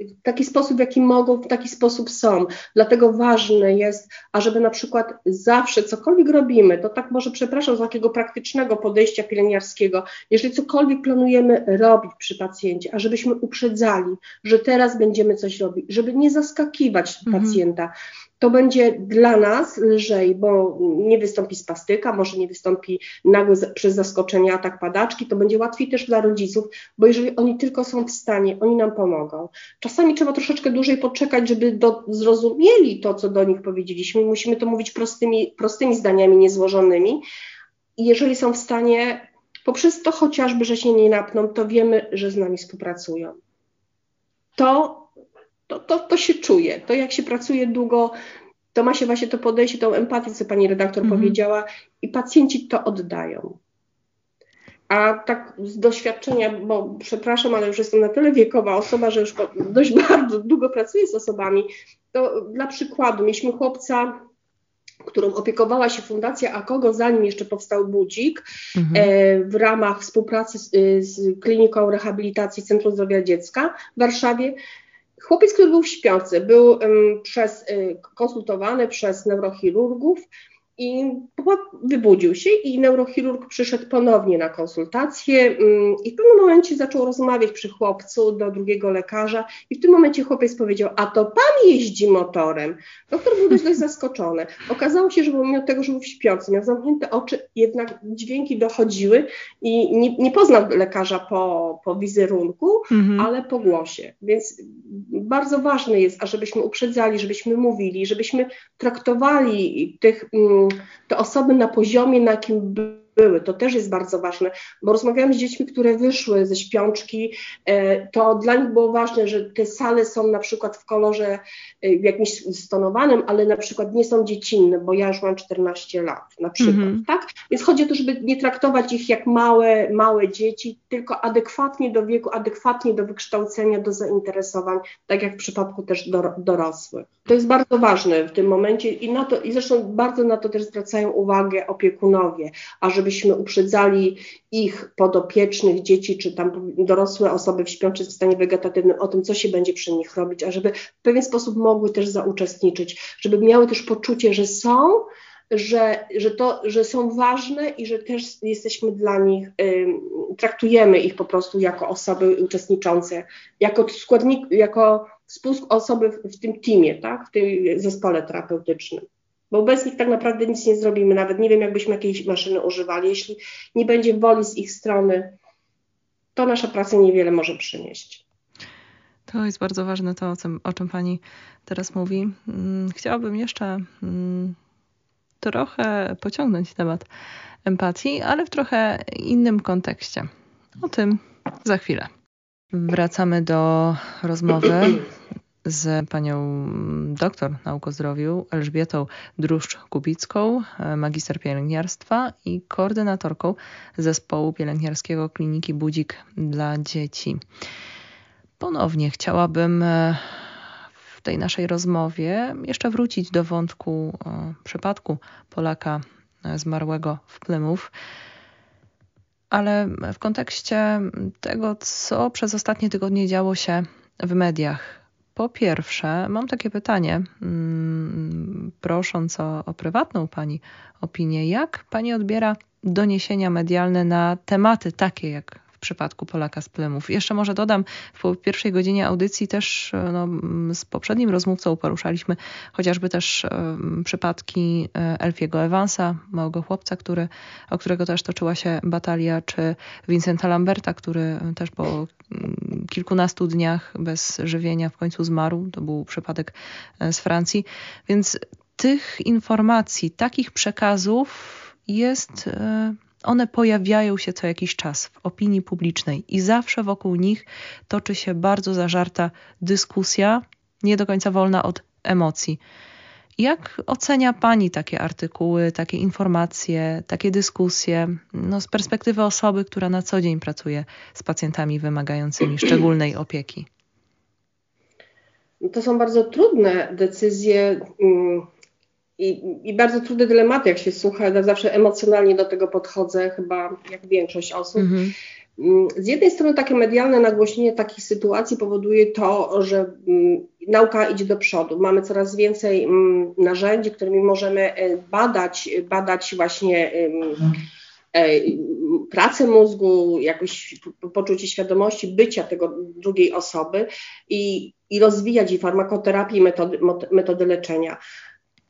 w taki sposób, w jaki mogą, w taki sposób są. Dlatego ważne jest, ażeby na przykład zawsze cokolwiek robimy, to tak może przepraszam z takiego praktycznego podejścia pielęgniarskiego, jeżeli cokolwiek planujemy robić przy pacjencie, ażebyśmy uprzedzali, że teraz będziemy coś robić, żeby nie zaskakiwać mhm. pacjenta to będzie dla nas lżej, bo nie wystąpi spastyka, może nie wystąpi nagły przez zaskoczenie atak padaczki, to będzie łatwiej też dla rodziców, bo jeżeli oni tylko są w stanie, oni nam pomogą. Czasami trzeba troszeczkę dłużej poczekać, żeby do, zrozumieli to, co do nich powiedzieliśmy. Musimy to mówić prostymi, prostymi zdaniami, niezłożonymi. I jeżeli są w stanie, poprzez to chociażby, że się nie napną, to wiemy, że z nami współpracują. To to, to, to się czuje. To jak się pracuje długo, to ma się właśnie to podejście, tą empatię, co pani redaktor mhm. powiedziała, i pacjenci to oddają. A tak z doświadczenia, bo przepraszam, ale już jestem na tyle wiekowa osoba, że już dość bardzo długo pracuję z osobami, to dla przykładu mieliśmy chłopca, którą opiekowała się Fundacja Akogo, zanim jeszcze powstał Budzik, mhm. e, w ramach współpracy z, z Kliniką Rehabilitacji Centrum Zdrowia Dziecka w Warszawie. Chłopiec, który był śpiący, był przez, y, konsultowany przez neurochirurgów i wybudził się i neurochirurg przyszedł ponownie na konsultację mm, i w pewnym momencie zaczął rozmawiać przy chłopcu do drugiego lekarza i w tym momencie chłopiec powiedział, a to pan jeździ motorem. Doktor był dość, dość zaskoczony. Okazało się, że pomimo tego, że był w śpiący, miał zamknięte oczy, jednak dźwięki dochodziły i nie, nie poznał lekarza po, po wizerunku, mhm. ale po głosie. Więc bardzo ważne jest, ażebyśmy uprzedzali, żebyśmy mówili, żebyśmy traktowali tych mm, te osoby na poziomie, na jakim były. To też jest bardzo ważne, bo rozmawiałam z dziećmi, które wyszły ze śpiączki, e, to dla nich było ważne, że te sale są na przykład w kolorze e, jakimś stonowanym, ale na przykład nie są dziecinne, bo ja już mam 14 lat na przykład, -hmm. tak? Więc chodzi o to, żeby nie traktować ich jak małe, małe dzieci, tylko adekwatnie do wieku, adekwatnie do wykształcenia, do zainteresowań, tak jak w przypadku też dorosłych. To jest bardzo ważne w tym momencie i na to, i zresztą bardzo na to też zwracają uwagę opiekunowie, a żebyśmy uprzedzali ich podopiecznych, dzieci czy tam dorosłe osoby w śpiączym stanie wegetatywnym o tym, co się będzie przy nich robić, a żeby w pewien sposób mogły też zauczestniczyć, żeby miały też poczucie, że są, że, że, to, że są ważne i że też jesteśmy dla nich, y, traktujemy ich po prostu jako osoby uczestniczące, jako składnik, jako osoby w, w tym teamie, tak, w tym zespole terapeutycznym bo bez nich tak naprawdę nic nie zrobimy, nawet nie wiem, jakbyśmy jakiejś maszyny używali. Jeśli nie będzie woli z ich strony, to nasza praca niewiele może przynieść. To jest bardzo ważne to, o czym, o czym Pani teraz mówi. Mm, chciałabym jeszcze mm, trochę pociągnąć temat empatii, ale w trochę innym kontekście. O tym za chwilę. Wracamy do rozmowy z panią doktor nauk o zdrowiu Elżbietą Druszcz-Kubicką, magister pielęgniarstwa i koordynatorką zespołu pielęgniarskiego Kliniki Budzik dla Dzieci. Ponownie chciałabym e, w tej naszej rozmowie jeszcze wrócić do wątku przypadku Polaka zmarłego w Plymouth. Ale w kontekście tego, co przez ostatnie tygodnie działo się w mediach, po pierwsze, mam takie pytanie, mm, prosząc o, o prywatną Pani opinię. Jak Pani odbiera doniesienia medialne na tematy takie jak przypadku Polaka z Plymów. Jeszcze może dodam, w pierwszej godzinie audycji też no, z poprzednim rozmówcą poruszaliśmy chociażby też um, przypadki e, Elfiego Evansa, małego chłopca, który, o którego też toczyła się batalia, czy Vincenta Lamberta, który też po kilkunastu dniach bez żywienia w końcu zmarł. To był przypadek e, z Francji. Więc tych informacji, takich przekazów jest e, one pojawiają się co jakiś czas w opinii publicznej i zawsze wokół nich toczy się bardzo zażarta dyskusja, nie do końca wolna od emocji. Jak ocenia Pani takie artykuły, takie informacje, takie dyskusje no, z perspektywy osoby, która na co dzień pracuje z pacjentami wymagającymi szczególnej opieki? To są bardzo trudne decyzje mm, i, I, bardzo trudne dylematy, jak się słucha, ja zawsze emocjonalnie do tego podchodzę, chyba jak większość osób. Mhm. Mm, z jednej strony takie medialne nagłośnienie takich sytuacji powoduje to, że mm, nauka idzie do przodu. Mamy coraz więcej mm, narzędzi, którymi możemy e, badać, badać właśnie e, pracę mózgu, jakoś poczucie świadomości bycia tego drugiej osoby i, i rozwijać i farmakoterapię, i metody, metody leczenia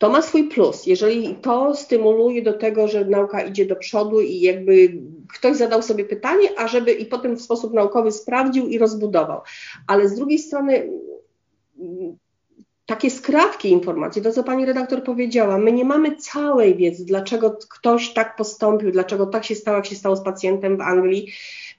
to ma swój plus. Jeżeli to stymuluje do tego, że nauka idzie do przodu i jakby ktoś zadał sobie pytanie, a żeby i potem w sposób naukowy sprawdził i rozbudował. Ale z drugiej strony takie skrawki informacji, to co pani redaktor powiedziała, my nie mamy całej wiedzy, dlaczego ktoś tak postąpił, dlaczego tak się stało, jak się stało z pacjentem w Anglii.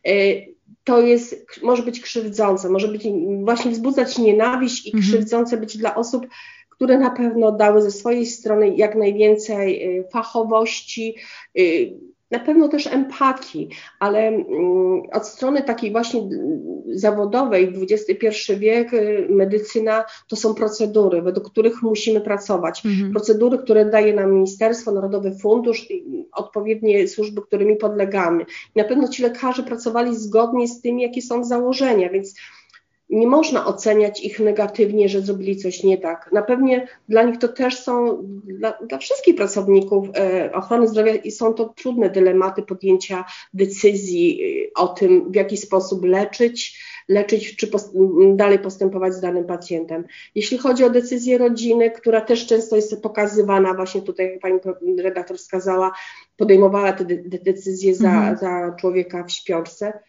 Y, to jest, może być krzywdzące, może być właśnie wzbudzać nienawiść i mhm. krzywdzące być dla osób, które na pewno dały ze swojej strony jak najwięcej y, fachowości, y, na pewno też empatii, ale mm, od strony takiej właśnie zawodowej, XXI wiek, y, medycyna to są procedury, według których musimy pracować. Mhm. Procedury, które daje nam Ministerstwo, Narodowy Fundusz, odpowiednie służby, którymi podlegamy. na pewno ci lekarze pracowali zgodnie z tym, jakie są założenia, więc nie można oceniać ich negatywnie, że zrobili coś nie tak. Na pewnie dla nich to też są, dla, dla wszystkich pracowników e, ochrony zdrowia i są to trudne dylematy podjęcia decyzji e, o tym, w jaki sposób leczyć, leczyć czy post dalej postępować z danym pacjentem. Jeśli chodzi o decyzję rodziny, która też często jest pokazywana, właśnie tutaj jak pani redaktor wskazała, podejmowała te, de decyzje za, mhm. za człowieka w śpiączce,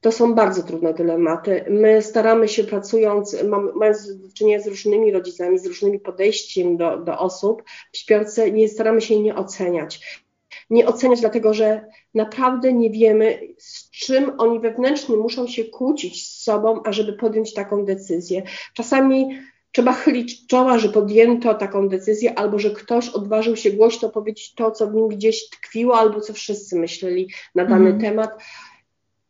to są bardzo trudne dylematy. My staramy się pracując, mając do czynienia z różnymi rodzicami, z różnymi podejściem do, do osób w śpiące, nie staramy się nie oceniać. Nie oceniać dlatego, że naprawdę nie wiemy, z czym oni wewnętrznie muszą się kłócić z sobą, ażeby podjąć taką decyzję. Czasami trzeba chylić czoła, że podjęto taką decyzję, albo że ktoś odważył się głośno powiedzieć to, co w nim gdzieś tkwiło, albo co wszyscy myśleli na dany mm. temat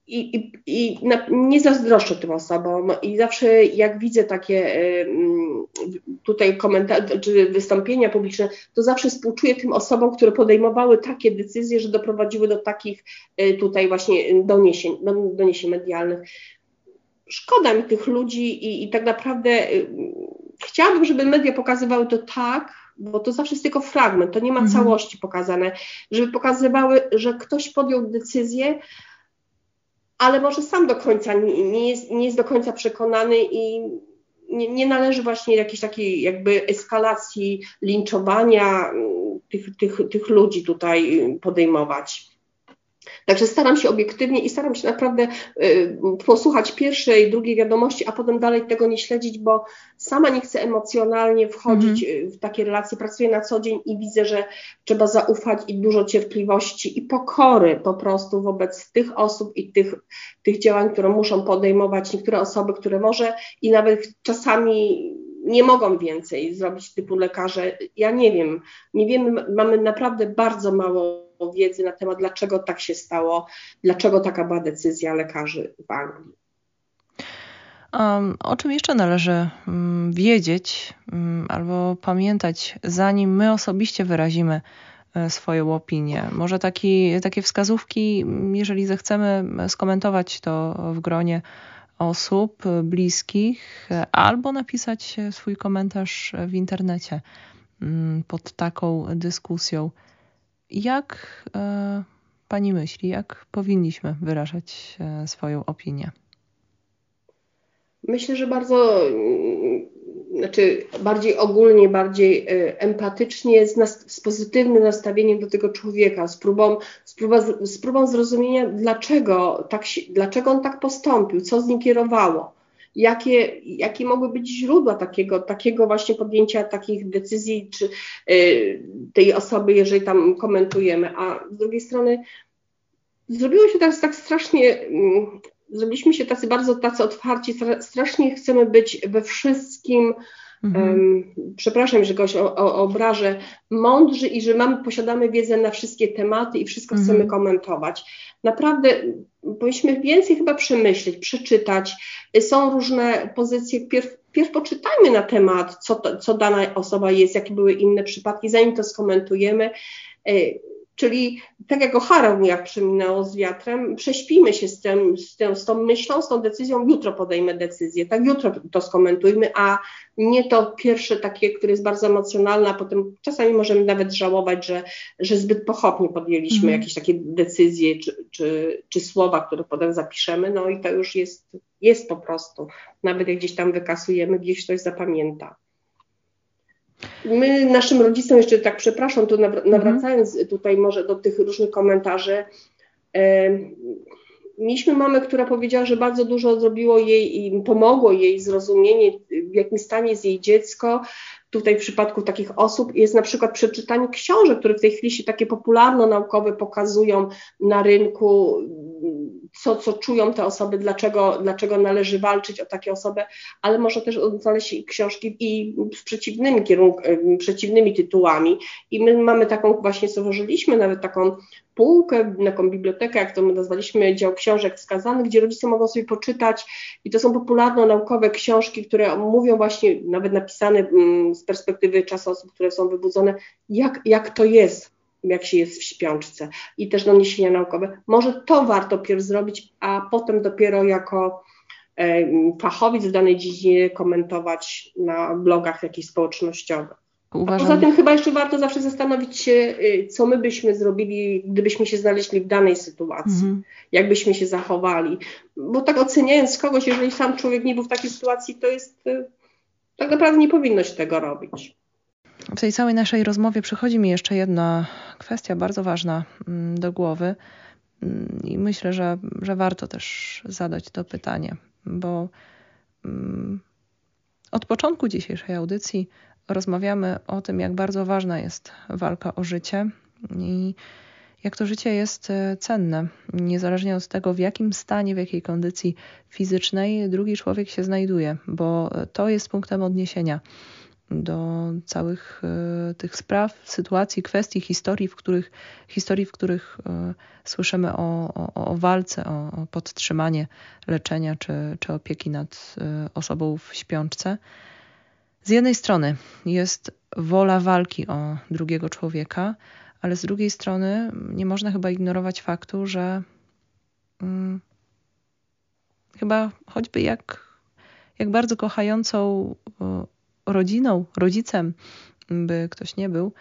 i, i, i na, nie zazdroszczę tym osobom i zawsze jak widzę takie tutaj komentarze czy wystąpienia publiczne, to zawsze współczuję tym osobom, które podejmowały takie decyzje, że doprowadziły do takich y, tutaj właśnie doniesień, doniesień medialnych. Szkoda mi tych ludzi i, i tak naprawdę y, chciałabym, żeby media pokazywały to tak, bo to zawsze jest tylko fragment, to nie ma mhm. całości pokazane, żeby pokazywały, że ktoś podjął decyzję, ale może sam do końca nie, nie, jest, nie jest do końca przekonany i nie, nie, należy właśnie jakiejś takiej jakby eskalacji linczowania mm, tych, tych, tych ludzi tutaj podejmować. Także staram się obiektywnie i staram się naprawdę y, posłuchać pierwszej, drugiej wiadomości, a potem dalej tego nie śledzić, bo sama nie chcę emocjonalnie wchodzić mm. w takie relacje. Pracuję na co dzień i widzę, że trzeba zaufać i dużo cierpliwości i pokory po prostu wobec tych osób i tych, tych działań, które muszą podejmować niektóre osoby, które może i nawet czasami nie mogą więcej zrobić typu lekarze. Ja nie wiem, nie wiemy, mamy naprawdę bardzo mało wiedzy na temat, dlaczego tak się stało, dlaczego taka była decyzja lekarzy w Anglii. Um, o czym jeszcze należy um, wiedzieć um, albo pamiętać, zanim my osobiście wyrazimy swoją opinię. Może taki, takie wskazówki, jeżeli zechcemy skomentować to w gronie osób bliskich, albo napisać swój komentarz w internecie mm, pod taką dyskusją. Jak e, Pani myśli, jak powinniśmy wyrażać e, swoją opinię? Myślę, że bardzo, znaczy bardziej ogólnie, bardziej e, empatycznie, z, nas, z pozytywnym nastawieniem do tego człowieka, z próbą, z, próbą, z próbą zrozumienia, dlaczego, tak, dlaczego on tak postąpił, co z nim kierowało jakie, jakie mogły być źródła takiego, takiego właśnie podjęcia takich decyzji, czy y, tej osoby, jeżeli tam komentujemy, a z drugiej strony zrobiło się tak, tak strasznie, mm, zrobiliśmy się tacy bardzo tacy otwarci, strasznie chcemy być we wszystkim, Mhm. Przepraszam, że kogoś obrażę, mądrzy i że mamy, posiadamy wiedzę na wszystkie tematy i wszystko mhm. chcemy komentować. Naprawdę powinniśmy więcej chyba przemyśleć, przeczytać. Są różne pozycje. Pierw, pierw poczytajmy na temat, co, to, co dana osoba jest, jakie były inne przypadki, zanim to skomentujemy. Czyli tak jak O'Hara jak przeminęło z wiatrem, prześpimy się z, tym, z, tym, z tą myślą, z tą decyzją, jutro podejmę decyzję, tak jutro to skomentujmy, a nie to pierwsze takie, które jest bardzo emocjonalne, a potem czasami możemy nawet żałować, że, że zbyt pochopnie podjęliśmy mm. jakieś takie decyzje czy, czy, czy słowa, które potem zapiszemy, no i to już jest, jest po prostu, nawet jak gdzieś tam wykasujemy, gdzieś ktoś zapamięta. My naszym rodzicom jeszcze tak przepraszam, tu mhm. nawracając mhm. tutaj może do tych różnych komentarzy, mieliśmy mamę, która powiedziała, że bardzo dużo zrobiło jej i pomogło jej zrozumienie, w jakim stanie jest jej dziecko. Tutaj w przypadku takich osób jest na przykład przeczytanie książek, które w tej chwili się takie popularno-naukowe pokazują na rynku, co, co czują te osoby, dlaczego, dlaczego należy walczyć o takie osoby, ale można też znaleźć książki i z przeciwnymi kierunkami, przeciwnymi tytułami. I my mamy taką, właśnie stworzyliśmy nawet taką półkę, taką bibliotekę, jak to my nazwaliśmy, dział książek wskazanych, gdzie rodzice mogą sobie poczytać i to są popularno-naukowe książki, które mówią właśnie, nawet napisane mm, z perspektywy czasu osób, które są wybudzone, jak, jak to jest jak się jest w śpiączce i też doniesienia naukowe. Może to warto pierw zrobić, a potem dopiero jako e, fachowiec w danej dziedzinie komentować na blogach jakichś społecznościowych. Uważam... Poza tym chyba jeszcze warto zawsze zastanowić się, y, co my byśmy zrobili, gdybyśmy się znaleźli w danej sytuacji, -hmm. jak byśmy się zachowali. Bo tak oceniając kogoś, jeżeli sam człowiek nie był w takiej sytuacji, to jest y, tak naprawdę nie powinno się tego robić. W tej całej naszej rozmowie przychodzi mi jeszcze jedna kwestia bardzo ważna mm, do głowy. Mm, i myślę, że, że warto też zadać to pytanie, bo mm, od początku dzisiejszej audycji rozmawiamy o tym, jak bardzo ważna jest walka o życie i jak to życie jest e, cenne, niezależnie od tego, w jakim stanie, w jakiej kondycji fizycznej drugi człowiek się znajduje, bo to jest punktem odniesienia do całych e, tych spraw, sytuacji, kwestii, historii, w których, historii, w których e, słyszymy o, o, o walce, o, o, podtrzymanie leczenia czy, czy opieki nad e, osobą w śpiączce. Z jednej strony jest wola walki o drugiego człowieka, ale z drugiej strony nie można chyba ignorować faktu, że hmm, chyba choćby jak, jak bardzo kochającą rodziną, rodzicem by ktoś nie był,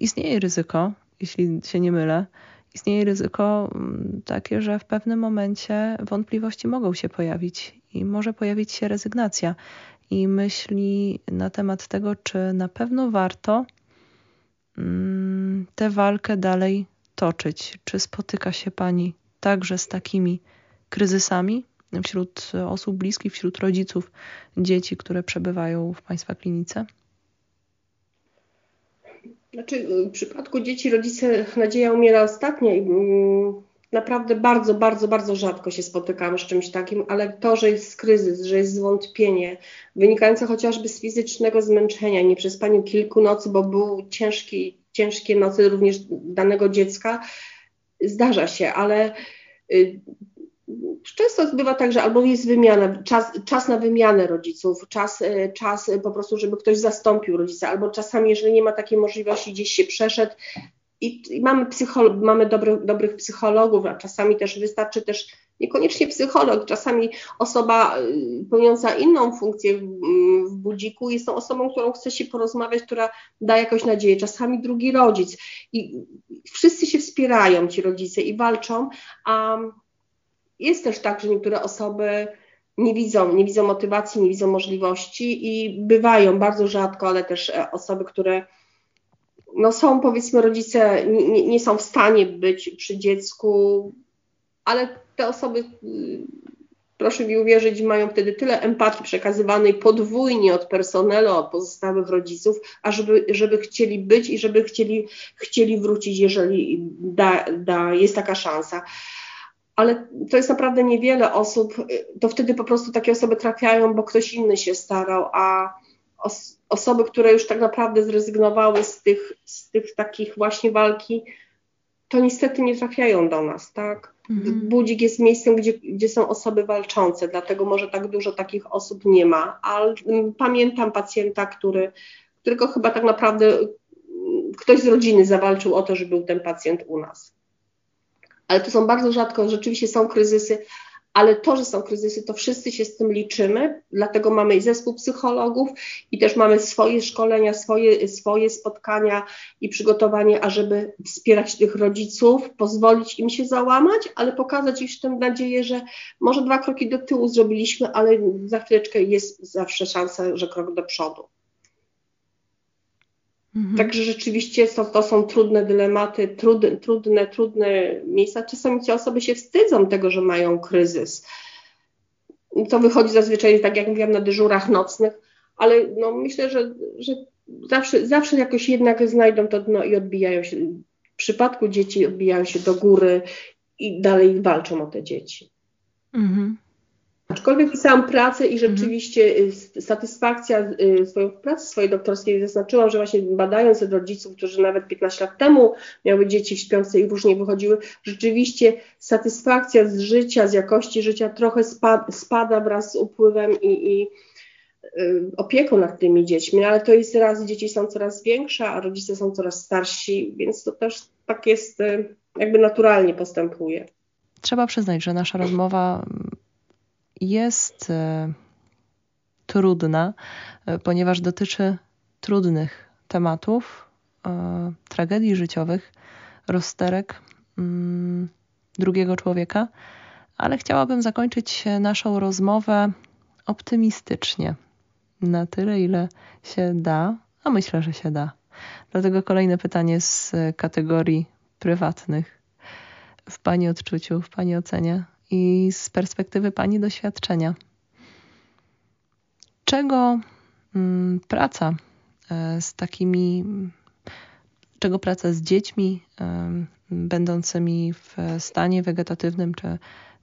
istnieje ryzyko, jeśli się nie mylę, istnieje ryzyko mm, takie, że w pewnym momencie wątpliwości mogą się pojawić i może pojawić się rezygnacja i myśli na temat tego, czy na pewno warto mm, tę walkę dalej toczyć. Czy spotyka się Pani także z takimi kryzysami? Wśród osób bliskich, wśród rodziców dzieci, które przebywają w Państwa klinice? Znaczy, w przypadku dzieci rodzice nadzieja umiera ostatnia i mm, naprawdę bardzo, bardzo, bardzo rzadko się spotykamy z czymś takim, ale to, że jest kryzys, że jest zwątpienie, wynikające chociażby z fizycznego zmęczenia, nie przez panią kilku nocy, bo był ciężki, ciężkie nocy również danego dziecka, zdarza się, ale y, często bywa tak, że albo jest wymiana, czas, czas na wymianę rodziców, czas, czas po prostu, żeby ktoś zastąpił rodzica, albo czasami, jeżeli nie ma takiej możliwości, gdzieś się przeszedł, i, i mamy, psycholo- mamy dobry, dobrych psychologów, a czasami też wystarczy też niekoniecznie psycholog, czasami osoba y, pełniąca inną funkcję w, w budziku jest tą osobą, którą chce się porozmawiać, która da jakąś nadzieję, czasami drugi rodzic. I wszyscy się wspierają, ci rodzice, i walczą, a jest też tak, że niektóre osoby nie widzą, nie widzą motywacji, nie widzą możliwości i bywają bardzo rzadko, ale też e, osoby, które no są powiedzmy rodzice nie, nie, są w stanie być przy dziecku, ale te osoby, y, proszę mi uwierzyć, mają wtedy tyle empatii przekazywanej podwójnie od personelu, od pozostałych rodziców, a żeby, chcieli być i żeby chcieli, chcieli wrócić, jeżeli da, da, jest taka szansa. Ale to jest naprawdę niewiele osób, to wtedy po prostu takie osoby trafiają, bo ktoś inny się starał, a os osoby, które już tak naprawdę zrezygnowały z tych, z tych takich właśnie walki, to niestety nie trafiają do nas, tak? Mhm. Budzik jest miejscem, gdzie, gdzie są osoby walczące, dlatego może tak dużo takich osób nie ma, ale pamiętam pacjenta, który, którego chyba tak naprawdę ktoś z rodziny zawalczył o to, żeby był ten pacjent u nas. Ale to są bardzo rzadko, rzeczywiście są kryzysy, ale to, że są kryzysy, to wszyscy się z tym liczymy, dlatego mamy i zespół psychologów i też mamy swoje szkolenia, swoje, swoje spotkania i przygotowanie, ażeby wspierać tych rodziców, pozwolić im się załamać, ale pokazać już tę nadzieję, że może dwa kroki do tyłu zrobiliśmy, ale za chwileczkę jest zawsze szansa, że krok do przodu. Mhm. Także rzeczywiście to, to są trudne dylematy, trudne, trudne, trudne miejsca. Czasami te osoby się wstydzą tego, że mają kryzys. To wychodzi zazwyczaj, tak jak mówiłam, na dyżurach nocnych, ale no myślę, że, że zawsze, zawsze jakoś jednak znajdą to dno i odbijają się. W przypadku dzieci odbijają się do góry i dalej walczą o te dzieci. Mhm. Aczkolwiek pisałam pracę i rzeczywiście mhm. satysfakcja y, swoją pracy swojej doktorskiej zaznaczyłam, że właśnie badając rodziców, którzy nawet 15 lat temu miały dzieci śpiące i różnie wychodziły, rzeczywiście satysfakcja z życia, z jakości życia trochę spada, spada wraz z upływem i, i y, opieką nad tymi dziećmi, ale to jest raz, dzieci są coraz większe, a rodzice są coraz starsi, więc to też tak jest, jakby naturalnie postępuje. Trzeba przyznać, że nasza rozmowa jest e, trudna, e, ponieważ dotyczy trudnych tematów, e, tragedii życiowych, rozterek mm, drugiego człowieka, ale chciałabym zakończyć naszą rozmowę optymistycznie, na tyle, ile się da, a myślę, że się da. Dlatego kolejne pytanie z kategorii prywatnych. W Pani odczuciu, w Pani ocenie, i z perspektywy Pani doświadczenia. Czego mm, praca e, z takimi, czego praca z dziećmi będącymi w stanie wegetatywnym czy,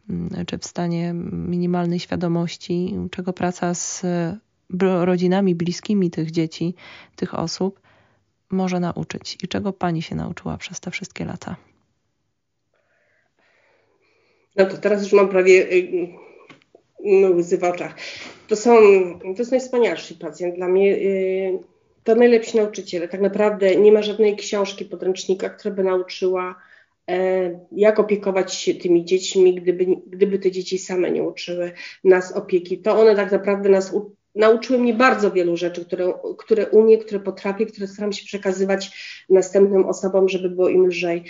mm, czy w stanie minimalnej świadomości, czego praca z rodzinami bliskimi tych dzieci, tych osób może nauczyć i czego Pani się nauczyła przez te wszystkie lata? No to teraz już mam prawie y, no, łzy w oczach. To są, to jest najwspanialszy pacjent dla mnie. Y, to najlepsi nauczyciele. Tak naprawdę nie ma żadnej książki, podręcznika, która by nauczyła, e, jak opiekować się tymi dziećmi, gdyby, gdyby te dzieci same nie uczyły nas opieki. To one tak naprawdę nas nauczyły mnie bardzo wielu rzeczy, które, które umiem, które potrafię, które staram się przekazywać następnym osobom, żeby było im lżej.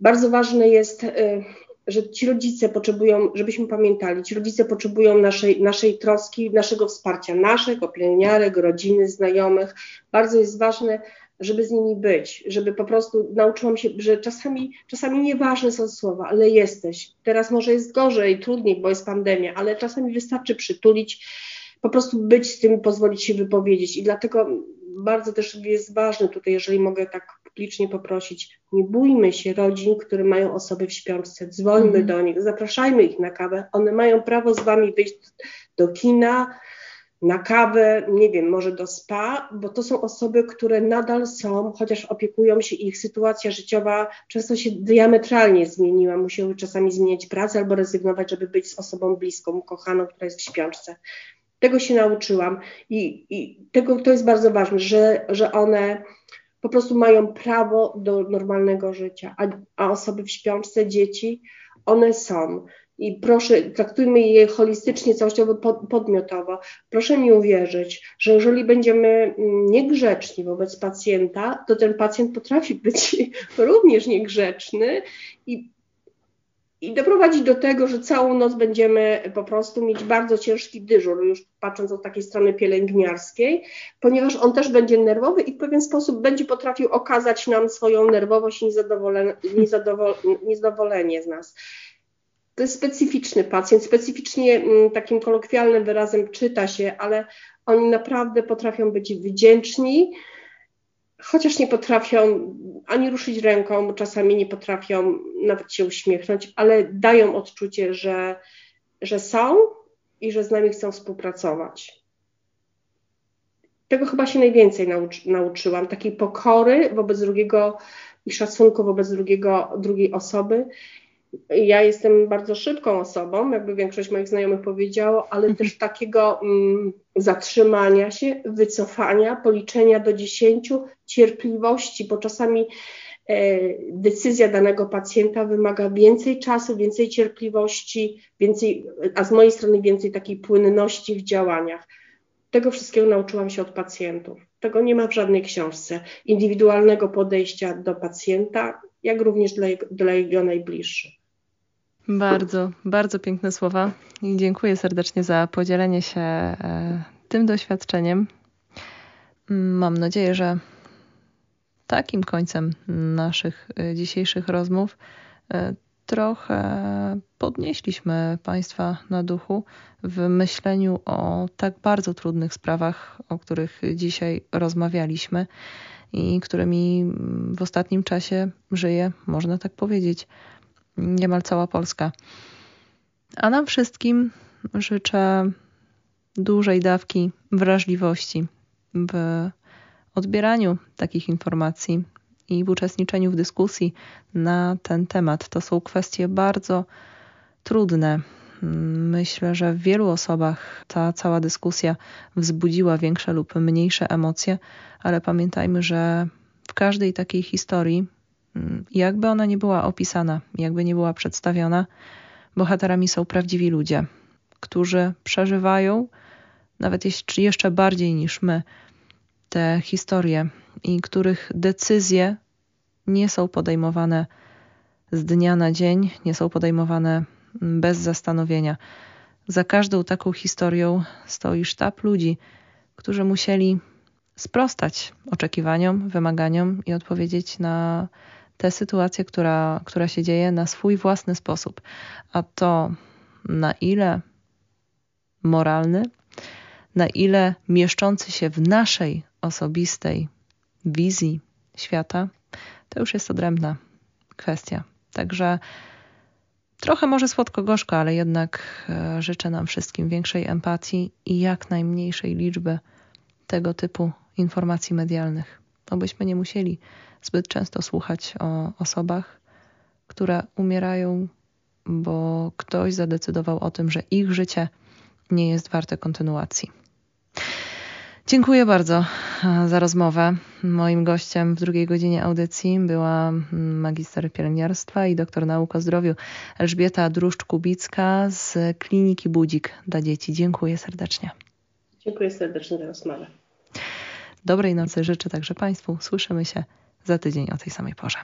Bardzo ważne jest y, że ci rodzice potrzebują, żebyśmy pamiętali, ci rodzice potrzebują naszej, naszej troski, naszego wsparcia, naszych, pielęgniarek, rodziny, znajomych. Bardzo jest ważne, żeby z nimi być, żeby po prostu nauczyłam się, że czasami, czasami nieważne są słowa, ale jesteś. Teraz może jest gorzej, trudniej, bo jest pandemia, ale czasami wystarczy przytulić, po prostu być z tym, pozwolić się wypowiedzieć. I dlatego bardzo też jest ważne tutaj, jeżeli mogę tak publicznie poprosić, nie bójmy się rodzin, które mają osoby w śpiączce, dzwońmy mm. do nich, zapraszajmy ich na kawę, one mają prawo z wami wyjść do kina, na kawę, nie wiem, może do spa, bo to są osoby, które nadal są, chociaż opiekują się, ich sytuacja życiowa często się diametralnie zmieniła. Musiały czasami zmieniać pracę albo rezygnować, żeby być z osobą bliską, kochaną, która jest w śpiączce. Tego się nauczyłam i, i tego to jest bardzo ważne, że, że one po prostu mają prawo do normalnego życia, a, a osoby w śpiączce, dzieci, one są. I proszę, traktujmy je holistycznie, całościowo, podmiotowo. Proszę mi uwierzyć, że jeżeli będziemy mm, niegrzeczni wobec pacjenta, to ten pacjent potrafi być również niegrzeczny i i doprowadzić do tego, że całą noc będziemy po prostu mieć bardzo ciężki dyżur, już patrząc od takiej strony pielęgniarskiej, ponieważ on też będzie nerwowy i w pewien sposób będzie potrafił okazać nam swoją nerwowość i niezadowolenie, niezadowolenie z nas. To jest specyficzny pacjent, specyficznie mm, takim kolokwialnym wyrazem czyta się, ale oni naprawdę potrafią być wdzięczni, chociaż nie potrafią ani ruszyć ręką, czasami nie potrafią nawet się uśmiechnąć, ale dają odczucie, że, że są i że z nami chcą współpracować. Tego chyba się najwięcej nauczy, nauczyłam, takiej pokory wobec drugiego i szacunku wobec drugiego, drugiej osoby ja jestem bardzo szybką osobą, jakby większość moich znajomych powiedziało, ale mhm. też takiego mm, zatrzymania się, wycofania, policzenia do dziesięciu, cierpliwości, bo czasami e, decyzja danego pacjenta wymaga więcej czasu, więcej cierpliwości, więcej, a z mojej strony więcej takiej płynności w działaniach. Tego wszystkiego nauczyłam się od pacjentów. Tego nie ma w żadnej książce. Indywidualnego podejścia do pacjenta, jak również dla dla jego najbliższych. Bardzo, bardzo piękne słowa i dziękuję serdecznie za podzielenie się e, tym doświadczeniem. Mam nadzieję, że takim końcem naszych e, dzisiejszych rozmów e, trochę podnieśliśmy Państwa na duchu w myśleniu o tak bardzo trudnych sprawach, o których dzisiaj rozmawialiśmy i którymi w ostatnim czasie żyje, można tak powiedzieć, niemal cała Polska. A nam wszystkim życzę dużej dawki wrażliwości w odbieraniu takich informacji i w uczestniczeniu w dyskusji na ten temat. To są kwestie bardzo trudne. Myślę, że w wielu osobach ta cała dyskusja wzbudziła większe lub mniejsze emocje, ale pamiętajmy, że w każdej takiej historii jakby ona nie była opisana, jakby nie była przedstawiona, bohaterami są prawdziwi ludzie, którzy przeżywają, nawet jeszcze bardziej niż my, te historie i których decyzje nie są podejmowane z dnia na dzień, nie są podejmowane bez zastanowienia. Za każdą taką historią stoi sztab ludzi, którzy musieli sprostać oczekiwaniom, wymaganiom i odpowiedzieć na tę sytuację, która, która się dzieje na swój własny sposób. A to na ile moralny, na ile mieszczący się w naszej osobistej wizji świata, to już jest odrębna kwestia. Także trochę może słodko-gorzko, ale jednak e, życzę nam wszystkim większej empatii i jak najmniejszej liczby tego typu informacji medialnych, abyśmy nie musieli zbyt często słuchać o osobach, które umierają, bo ktoś zadecydował o tym, że ich życie nie jest warte kontynuacji. Dziękuję bardzo e, za rozmowę. Moim gościem w drugiej godzinie audycji była magister pielęgniarstwa i doktor nauk o zdrowiu Elżbieta Druszcz-Kubicka z Kliniki Budzik dla Dzieci. Dziękuję serdecznie. Dziękuję serdecznie za rozmowę. Dobrej nocy życzę także Państwu. Słyszymy się za tydzień o tej samej porze.